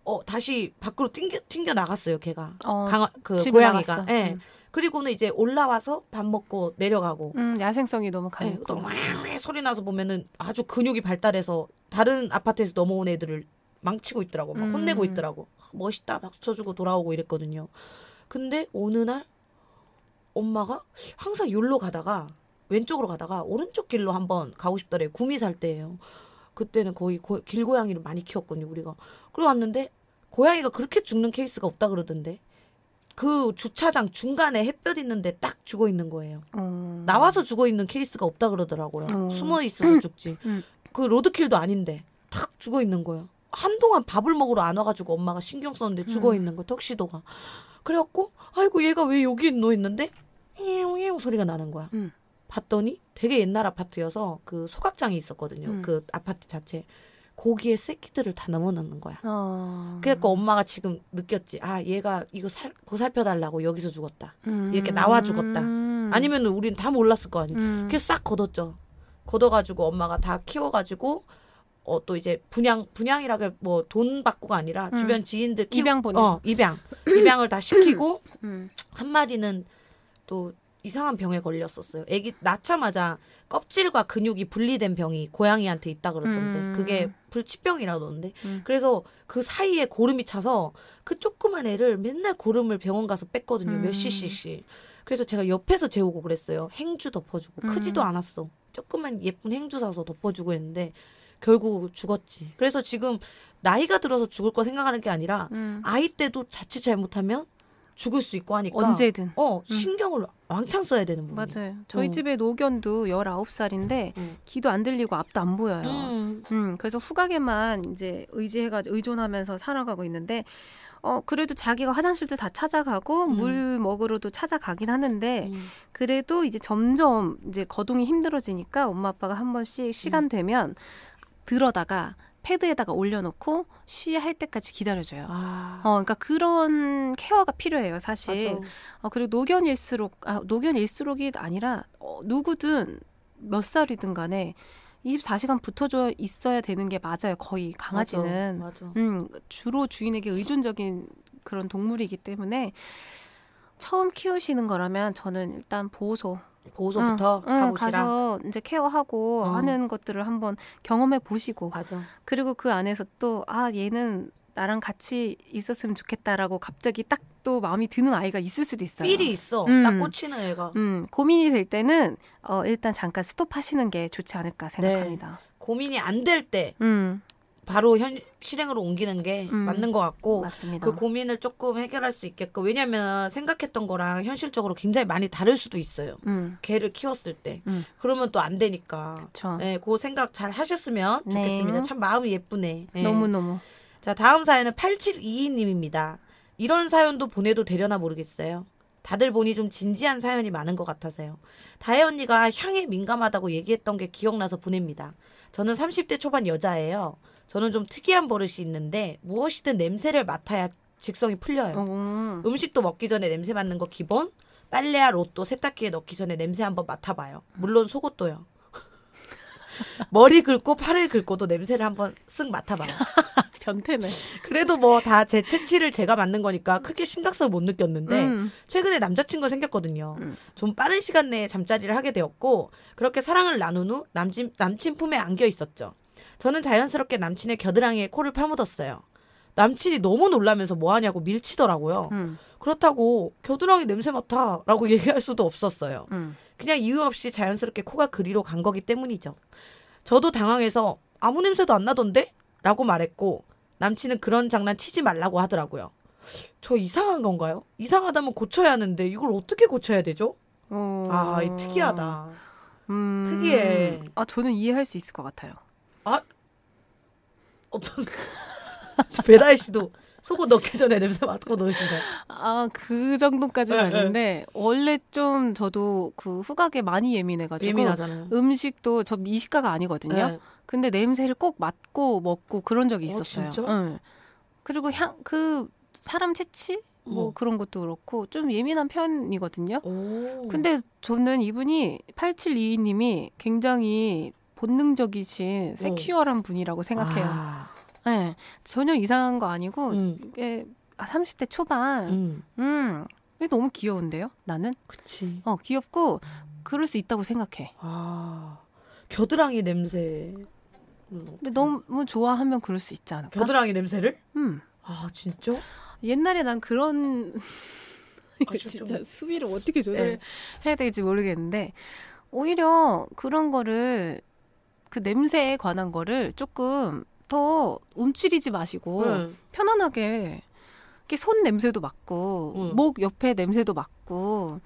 어 다시 밖으로 튕겨 튕겨 나갔어요. 걔가 어, 강아 그 고양이가. 예. 음. 그리고는 이제 올라와서 밥 먹고 내려가고. 음, 야생성이 너무 예, 강했고. 또 왱왱 소리 나서 보면은 아주 근육이 발달해서 다른 아파트에서 넘어온 애들을 망치고 있더라고. 막 음. 혼내고 있더라고. 멋있다 박수 쳐주고 돌아오고 이랬거든요. 근데 어느 날 엄마가 항상 욜로 가다가 왼쪽으로 가다가 오른쪽 길로 한번 가고 싶더래. 구미 살 때예요. 그때는 거의 고- 길고양이를 많이 키웠거든요, 우리가. 그리고 왔는데 고양이가 그렇게 죽는 케이스가 없다 그러던데. 그 주차장 중간에 햇볕 있는데 딱 죽어 있는 거예요. 어. 나와서 죽어 있는 케이스가 없다 그러더라고요. 어. 숨어 있어서 죽지. 음. 그 로드킬도 아닌데 탁 죽어 있는 거예요. 한동안 밥을 먹으러 안 와가지고 엄마가 신경 썼는데 죽어 음. 있는 거 턱시도가. 그래갖고 아이고 얘가 왜 여기 누워 있는데 에옹에옹 소리가 나는 거야. 음. 봤더니 되게 옛날 아파트여서 그 소각장이 있었거든요. 음. 그 아파트 자체. 거기에 새끼들을 다 넣어놓는 거야. 어. 그래갖고 엄마가 지금 느꼈지. 아 얘가 이거 살, 보살펴달라고 여기서 죽었다. 음. 이렇게 나와 죽었다. 음. 아니면 우린 다 몰랐을 거 아니야. 음. 그래서 싹 걷었죠. 걷어가지고 엄마가 다 키워가지고 어 또 이제 분양 분양이라게 뭐돈 받고가 아니라 음. 주변 지인들 키우- 입양 보내. 어 입양 입양을 다 시키고 음. 한 마리는 또 이상한 병에 걸렸었어요. 애기 낳자마자 껍질과 근육이 분리된 병이 고양이한테 있다 그러던데 음. 그게 불치병이라던데 음. 그래서 그 사이에 고름이 차서 그 조그만 애를 맨날 고름을 병원 가서 뺐거든요 음. 몇 cc씩 그래서 제가 옆에서 재우고 그랬어요 행주 덮어주고 음. 크지도 않았어 조그만 예쁜 행주 사서 덮어주고 했는데 결국 죽었지 그래서 지금 나이가 들어서 죽을 거 생각하는 게 아니라 음. 아이 때도 자칫 잘못하면 죽을 수 있고 하니까 언제든. 어 신경을 왕창 써야 되는 부분 맞아요. 저희 어. 집에 노견도 19살인데 음. 귀도 안 들리고 앞도 안 보여요. 음. 음, 그래서 후각에만 이제 의지해 가지고 의존하면서 살아가고 있는데, 어, 그래도 자기가 화장실도 다 찾아가고, 음. 물 먹으러도 찾아가긴 하는데, 음. 그래도 이제 점점 이제 거동이 힘들어지니까 엄마 아빠가 한 번씩 시간 음. 되면 들어다가 패드에다가 올려놓고 쉬할 때까지 기다려줘요. 아 어, 그러니까 그런 케어가 필요해요, 사실. 맞아. 어, 그리고 노견일수록, 아, 노견일수록이 아니라, 어, 누구든 몇 살이든 간에 24시간 붙어져 있어야 되는 게 맞아요, 거의 강아지는. 맞아, 맞아. 음, 주로 주인에게 의존적인 그런 동물이기 때문에 처음 키우시는 거라면 저는 일단 보호소 보호소부터 응, 응, 가서 이제 케어하고 어. 하는 것들을 한번 경험해 보시고 맞아 그리고 그 안에서 또 아 얘는 나랑 같이 있었으면 좋겠다라고 갑자기 딱 또 마음이 드는 아이가 있을 수도 있어요. 삘이 있어 음. 딱 꽂히는 애가 음, 고민이 될 때는 어, 일단 잠깐 스톱하시는 게 좋지 않을까 네. 생각합니다. 고민이 안 될 때 음, 바로 현 실행으로 옮기는 게 음. 맞는 것 같고 맞습니다. 그 고민을 조금 해결할 수 있게끔 왜냐면 생각했던 거랑 현실적으로 굉장히 많이 다를 수도 있어요. 음, 개를 키웠을 때 음. 그러면 또 안 되니까 그쵸. 네, 그 생각 잘 하셨으면 네. 좋겠습니다. 참 마음이 예쁘네. 네. 너무 너무. 자, 다음 사연은 8722님입니다. 이런 사연도 보내도 되려나 모르겠어요. 다들 보니 좀 진지한 사연이 많은 것 같아서요. 다혜 언니가 향에 민감하다고 얘기했던 게 기억나서 보냅니다. 저는 30대 초반 여자예요. 저는 좀 특이한 버릇이 있는데 무엇이든 냄새를 맡아야 직성이 풀려요. 어, 음식도 먹기 전에 냄새 맡는 거 기본. 빨래야 로또 세탁기에 넣기 전에 냄새 한번 맡아봐요. 물론 속옷도요. 머리 긁고 팔을 긁고도 냄새를 한번 쓱 맡아봐요. 변태네. 그래도 뭐 다 제 채취를 제가 만든 거니까 크게 심각성을 못 느꼈는데 음. 최근에 남자친구가 생겼거든요. 음. 좀 빠른 시간 내에 잠자리를 하게 되었고 그렇게 사랑을 나눈 후 남친, 남친 품에 안겨 있었죠. 저는 자연스럽게 남친의 겨드랑이에 코를 파묻었어요. 남친이 너무 놀라면서 뭐하냐고 밀치더라고요. 음, 그렇다고 겨드랑이 냄새 맡아라고 얘기할 수도 없었어요. 음. 그냥 이유 없이 자연스럽게 코가 그리로 간 거기 때문이죠. 저도 당황해서 아무 냄새도 안 나던데? 라고 말했고 남친은 그런 장난 치지 말라고 하더라고요. 저 이상한 건가요? 이상하다면 고쳐야 하는데 이걸 어떻게 고쳐야 되죠? 어. 아, 이 특이하다. 음. 특이해. 아, 저는 이해할 수 있을 것 같아요. 어떤 배다혜 씨도 속옷 넣기 전에 냄새 맡고 넣으신가요? 아, 그 정도까지는 네, 아닌데, 원래 좀 저도 그 후각에 많이 예민해 가지고. 예민하잖아요. 음식도 저 미식가가 아니거든요. 네. 근데 냄새를 꼭 맡고 먹고 그런 적이 어, 있었어요. 진짜? 응. 그리고 향, 그 사람 채취? 뭐 어. 그런 것도 그렇고 좀 예민한 편이거든요. 오. 근데 저는 이분이 8722님이 굉장히 본능적이신 섹슈얼한 분이라고 생각해요. 아, 네, 전혀 이상한 거 아니고 음, 이게 아, 30대 초반. 음, 음. 너무 귀여운데요? 나는? 그치. 어, 귀엽고 그럴 수 있다고 생각해. 아, 겨드랑이 냄새. 근데 너무 좋아하면 그럴 수 있지 않을까? 겨드랑이 냄새를? 음. 아 진짜? 옛날에 난 그런 이거 진짜 진짜 좀- 수위를 어떻게 조절해야 네. 될지 모르겠는데 오히려 그런 거를 그 냄새에 관한 거를 조금 더 움츠리지 마시고 네. 편안하게 이렇게 손 냄새도 맡고 응. 목 옆에 냄새도 맡고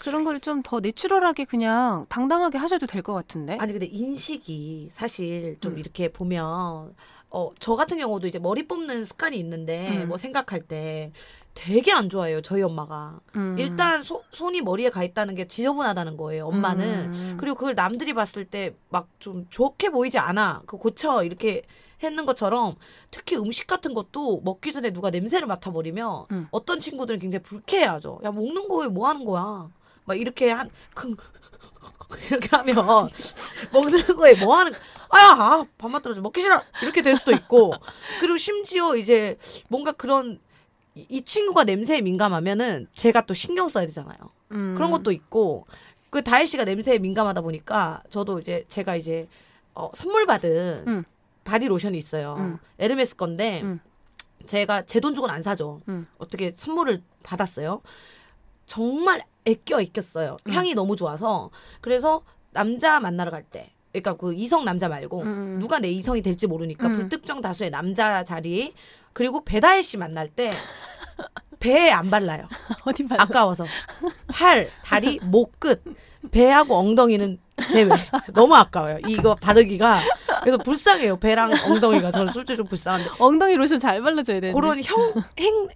그런 걸 좀 더 내추럴하게 그냥 당당하게 하셔도 될 것 같은데. 아니 근데 인식이 사실 좀 음. 이렇게 보면 어 저 같은 경우도 이제 머리 뽑는 습관이 있는데 음. 뭐 생각할 때 되게 안 좋아해요 저희 엄마가. 음. 일단 소- 손이 머리에 가 있다는 게 지저분하다는 거예요 엄마는. 음. 그리고 그걸 남들이 봤을 때 막 좀 좋게 보이지 않아. 그 고쳐 이렇게 했는 것처럼 특히 음식 같은 것도 먹기 전에 누가 냄새를 맡아버리면 음. 어떤 친구들은 굉장히 불쾌해하죠. 야 먹는 거에 뭐 하는 거야? 막 이렇게 한 그, 이렇게 하면 먹는 거에 뭐 하는 아야 아, 밥맛 떨어져. 먹기 싫어. 이렇게 될 수도 있고. 그리고 심지어 이제 뭔가 그런 이, 이 친구가 냄새에 민감하면은 제가 또 신경 써야 되잖아요. 음. 그런 것도 있고 그 다혜 씨가 냄새에 민감하다 보니까 저도 이제 제가 이제 어, 선물 받은 음. 바디 로션이 있어요. 음. 에르메스 건데 음. 제가 제 돈 주고는 안 사죠. 음. 어떻게 선물을 받았어요. 정말 애껴 애꼈어요. 음. 향이 너무 좋아서 그래서 남자 만나러 갈 때. 그러니까 그 이성 남자 말고 음. 누가 내 이성이 될지 모르니까 음. 불특정 다수의 남자 자리 그리고 배다혜 씨 만날 때 배에 안 발라요. 어디 봐. 아까워서 팔, 다리, 목 끝, 배하고 엉덩이는 제외. 너무 아까워요. 이거 바르기가 그래서 불쌍해요. 배랑 엉덩이가 저는 솔직히 좀 불쌍한데 엉덩이 로션 잘 발라줘야 되는데. 그런 형 행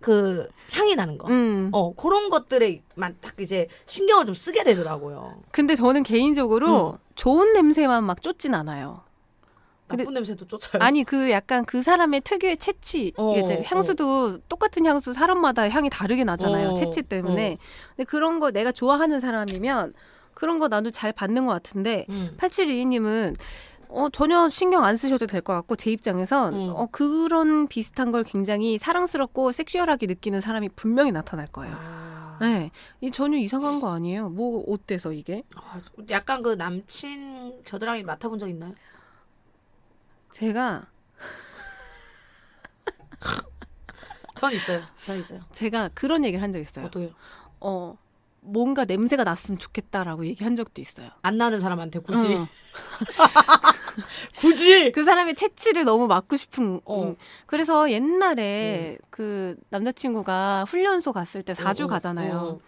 그 향이 나는 거. 음. 어 그런 것들에만 딱 이제 신경을 좀 쓰게 되더라고요. 근데 저는 개인적으로 음. 좋은 냄새만 막 쫓진 않아요. 근데- 나쁜 냄새도 쫓아요. 아니 그 약간 그 사람의 특유의 채취 어, 이제 어. 향수도 똑같은 향수 사람마다 향이 다르게 나잖아요 어, 채취 때문에 근데 그런 거 내가 좋아하는 사람이면 그런 거 나도 잘 받는 것 같은데 음. 8722님은 어, 전혀 신경 안 쓰셔도 될 것 같고 제 입장에선 음. 어, 그런 비슷한 걸 굉장히 사랑스럽고 섹슈얼하게 느끼는 사람이 분명히 나타날 거예요. 아, 네, 이 전혀 이상한 거 아니에요. 뭐 어때서 이게? 아, 약간 그 남친 겨드랑이 맡아본 적 있나요? 제가 전 있어요. 전 있어요. 제가 그런 얘기를 한 적 있어요. 어떻게요? 어, 뭔가 냄새가 났으면 좋겠다라고 얘기한 적도 있어요. 안 나는 사람한테 굳이 어. 굳이 그 사람의 채취를 너무 맡고 싶은. 어. 음. 그래서 옛날에 그 남자친구가 훈련소 갔을 때 4주 어, 어, 가잖아요.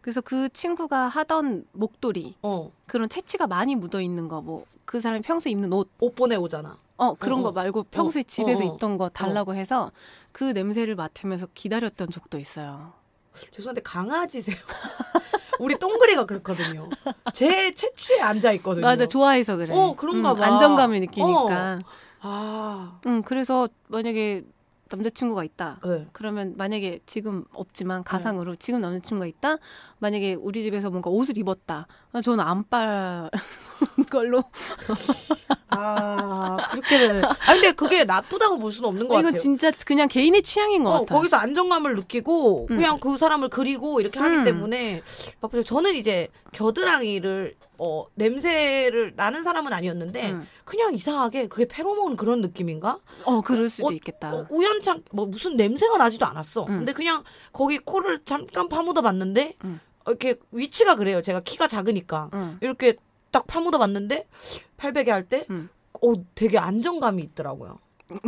그래서 그 친구가 하던 목도리 어, 그런 채취가 많이 묻어 있는 거 뭐 그 사람이 평소에 입는 옷 옷 보내 오잖아. 어 그런 어, 거 어. 말고 평소에 어, 집에서 어, 어. 입던 거 달라고 해서 그 냄새를 맡으면서 기다렸던 적도 있어요. 죄송한데 강아지세요. 우리 똥그리가 그렇거든요. 제 채취에 앉아 있거든요. 맞아 좋아해서 그래. 어, 그런가 봐. 안정감을 느끼니까. 아, 음 그래서 만약에 남자친구가 있다. 네. 그러면 만약에 지금 없지만 가상으로 지금 남자친구가 있다. 만약에 우리 집에서 뭔가 옷을 입었다. 아, 저는 안 빨 걸로. 아, 그렇게 되는. 아, 근데 그게 나쁘다고 볼 수는 없는 것 이건 같아요. 진짜 그냥 개인의 취향인 것 어, 같아. 거기서 안정감을 느끼고 음. 그냥 그 사람을 그리고 이렇게 하기 음. 때문에. 저는 이제 겨드랑이를 어 냄새를 나는 사람은 아니었는데 음. 그냥 이상하게 그게 페로몬 그런 느낌인가? 어 그럴 수도 어, 있겠다. 어, 우연찮 뭐 무슨 냄새가 나지도 않았어. 음. 근데 그냥 거기 코를 잠깐 파묻어 봤는데 음. 어, 이렇게 위치가 그래요. 제가 키가 작으니까 응. 이렇게 딱 파묻어 봤는데 800에 할때 음. 어, 되게 안정감이 있더라고요.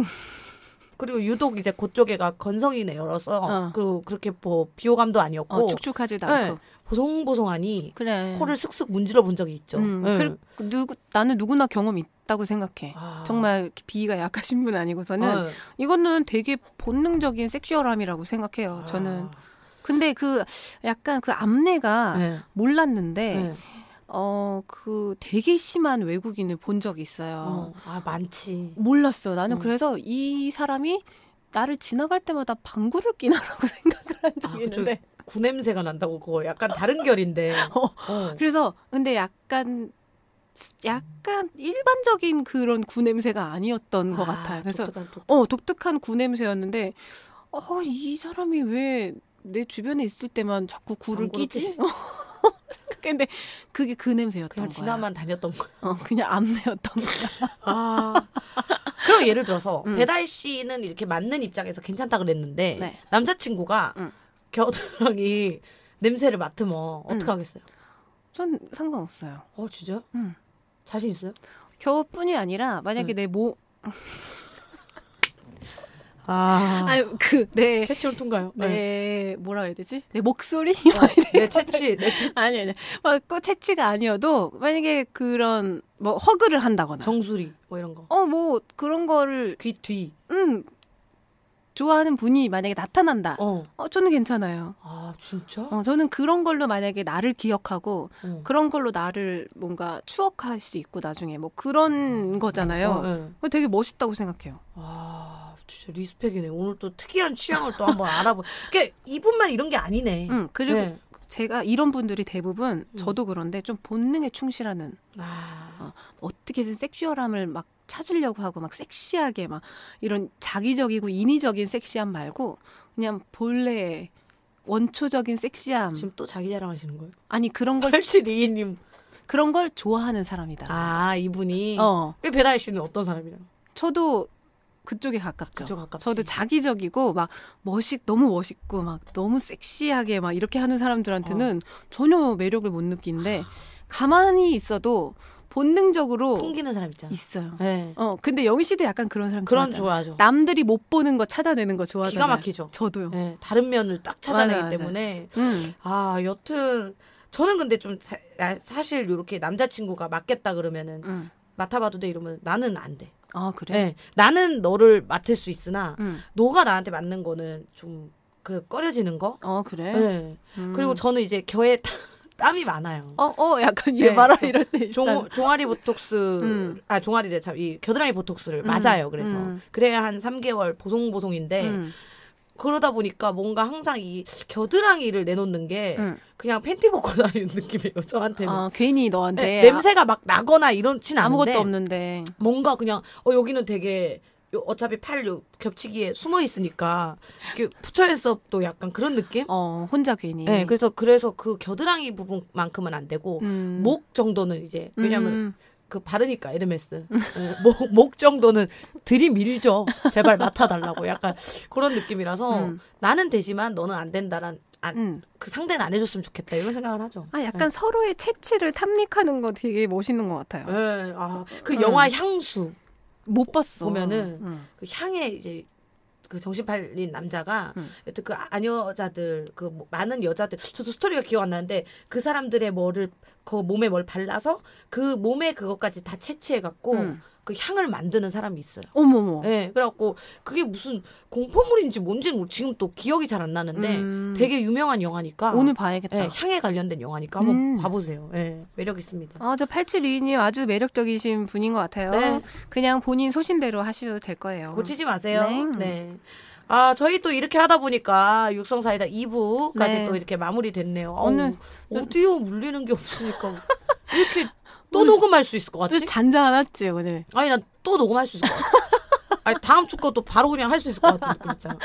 그리고 유독 이제 그쪽에가 건성이네 열어서 어. 그 그렇게 뭐 비호감도 아니었고 어, 축축하지도 네, 않고. 보송보송하니 그래. 코를 슥슥 문질러 본 적이 있죠. 음, 네. 그래, 누구 나는 누구나 경험 있다고 생각해. 아. 정말 비위가 약하신 분 아니고서는 네. 이거는 되게 본능적인 섹슈얼함이라고 생각해요. 저는. 근데 그 약간 그 암내가 네. 몰랐는데 네. 어그 되게 심한 외국인을 본 적이 있어요. 어. 아 많지. 몰랐어. 나는 어. 그래서 이 사람이 나를 지나갈 때마다 방구를 끼나라고 생각을 한 아, 적이 그쪽 있는데. 구냄새가 난다고 그거 약간 다른 결인데. 어. 그래서 근데 약간 약간 일반적인 그런 구 냄새가 아니었던 것 아, 같아요. 그래서 독특한, 독특한. 어 독특한 구 냄새였는데 어이 사람이 왜 내 주변에 있을 때만 자꾸 구를 방구를 끼지? 근데 그게 그 냄새였던 그냥 거야. 지나만 다녔던 거. 어, 그냥 암내였던 거야. 아. 그럼 예를 들어서 음. 배달 씨는 이렇게 맞는 입장에서 괜찮다 그랬는데 네. 남자친구가 음. 겨드랑이 냄새를 맡으면 어떻게 음. 하겠어요? 전 상관없어요. 어 진짜요? 음. 자신 있어요? 겨뿐이 아니라 만약에 내 모, 아, 아니 그내 채취를 통과요. 네. 내 뭐라 해야 되지? 내 목소리? 내 채취, 내 채취. 아니 아니. 막 꼭 채취가 아니어도 만약에 그런 뭐 허그를 한다거나 정수리 뭐 이런 거. 어 뭐 그런 거를 귀 뒤. 음 좋아하는 분이 만약에 나타난다. 어, 어. 저는 괜찮아요. 아 진짜? 어, 저는 그런 걸로 만약에 나를 기억하고 어. 그런 걸로 나를 뭔가 추억할 수 있고 나중에 뭐 그런 거잖아요. 어, 네. 되게 멋있다고 생각해요. 아 진짜 리스펙이네. 오늘 또 특이한 취향을 또 한번 알아보. 그러니까 이분만 이런 게 아니네. 음, 그리고 네. 제가 이런 분들이 대부분 음. 저도 그런데 좀 본능에 충실하는 아, 어 떻게든 섹슈얼함을 막 찾으려고 하고 막 섹시하게 막 이런 자기적이고 인위적인 섹시함 말고 그냥 본래 원초적인 섹시함 지금 또 자기 자랑하시는 거예요? 아니 그런 걸 8722님. 그런 걸 좋아하는 사람이다. 아 이분이. 어왜 배다혜 씨는 어떤 사람이래요? 저도 그쪽에 가깝죠. 그쪽 가깝지. 저도 자기적이고 막 멋있 너무 멋있고 막 너무 섹시하게 막 이렇게 하는 사람들한테는 어. 전혀 매력을 못 느끼는데 가만히 있어도 본능적으로 풍기는 사람 있잖아. 있어요. 네. 어 근데 영희 씨도 약간 그런 사람 그런. 좋아하죠. 남들이 못 보는 거 찾아내는 거 좋아하잖아요. 기가 막히죠. 저도요. 네, 다른 면을 딱 찾아내기 맞아, 맞아. 때문에 음. 아 여튼 저는 근데 좀 사, 아, 사실 이렇게 남자친구가 맡겠다 그러면은 음. 맡아봐도 돼 이러면 나는 안 돼. 아 그래. 네, 나는 너를 맡을 수 있으나 음. 너가 나한테 맞는 거는 좀 그 꺼려지는 거. 어 그래. 네. 음. 그리고 저는 이제 겨에 땀이 많아요. 어, 어, 약간 얘 네, 말하 좀 이럴 때. 종, 종아리 보톡스, 음. 아, 종아리래, 참, 이 겨드랑이 보톡스를 음, 맞아요. 그래서. 음. 그래야 한 3개월 보송보송인데, 음, 그러다 보니까 뭔가 항상 이 겨드랑이를 내놓는 게 음. 그냥 팬티 벗고 다니는 느낌이에요, 저한테는. 아 괜히 너한테 네, 냄새가 막 나거나 아, 않은데, 아무것도 없는데. 뭔가 그냥, 어, 여기는 되게, 요- 어차피 팔요 겹치기에 숨어 있으니까, 붙여있어 또 약간 그런 느낌? 어 혼자 괜히. 네, 그래서, 그래서 그 겨드랑이 부분만큼은 안 되고, 음. 목 정도는 이제, 왜냐면, 음. 그 바르니까 에르메스 예, 목, 목 정도는 들이밀죠 제발 맡아달라고 약간 그런 느낌이라서 음. 나는 되지만 너는 안 된다란 안, 음. 그 상대는 안 해줬으면 좋겠다 이런 생각을 하죠. 아 약간 서로의 채취를 탐닉하는 거 되게 멋있는 것 같아요. 예, 아, 그 음. 영화 향수 못 봤어. 보면은 음. 그 향에 이제 그 정신 팔린 남자가 음. 여튼 그 아녀자들 그 뭐 많은 여자들 저도 스토리가 기억 안 나는데 그 사람들의 뭐를 그 몸에 뭘 발라서 그 몸에 그것까지 다 채취해 갖고 음. 그 향을 만드는 사람이 있어요. 어머머. 예, 그래갖고 그게 무슨 공포물인지 뭔지는 지금 또 기억이 잘 안 나는데 음. 되게 유명한 영화니까 오늘 봐야겠다. 예, 향에 관련된 영화니까 한번 음. 봐보세요. 예, 매력 있습니다. 아, 저 8722님 아주 매력적이신 분인 것 같아요. 네. 그냥 본인 소신대로 하셔도 될 거예요. 고치지 마세요. 네. 네. 아, 저희 또 이렇게 하다 보니까 육성사이다 2부까지 네. 또 이렇게 마무리됐네요. 오늘- 오디오 물리는 게 없으니까 이렇게 또 녹음할 수 있을 것또 같지? 잔잔하지 오늘. 아니, 난 또 녹음할 수 있을 것 같아. 아니, 다음 주 것도 바로 그냥 할 수 있을 것 같은 느낌 있잖아.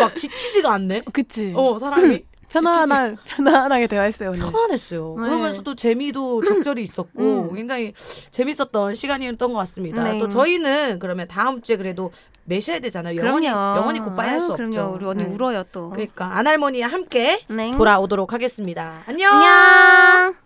막 지치지가 않네. 그치. 어, 사람이. 편안한 편안하게 대화했어요 오늘. 편안했어요. 네. 그러면서 또 재미도 적절히 있었고 음. 굉장히 재밌었던 시간이었던 것 같습니다. 네. 또 저희는 그러면 다음 주에 그래도 매셔야 되잖아요. 영원히 그럼요. 영원히 굿바이 할 수 없죠. 우리 언니 네. 울어요 또. 그러니까 안할머니와 함께 네. 돌아오도록 하겠습니다. 안녕. 안녕.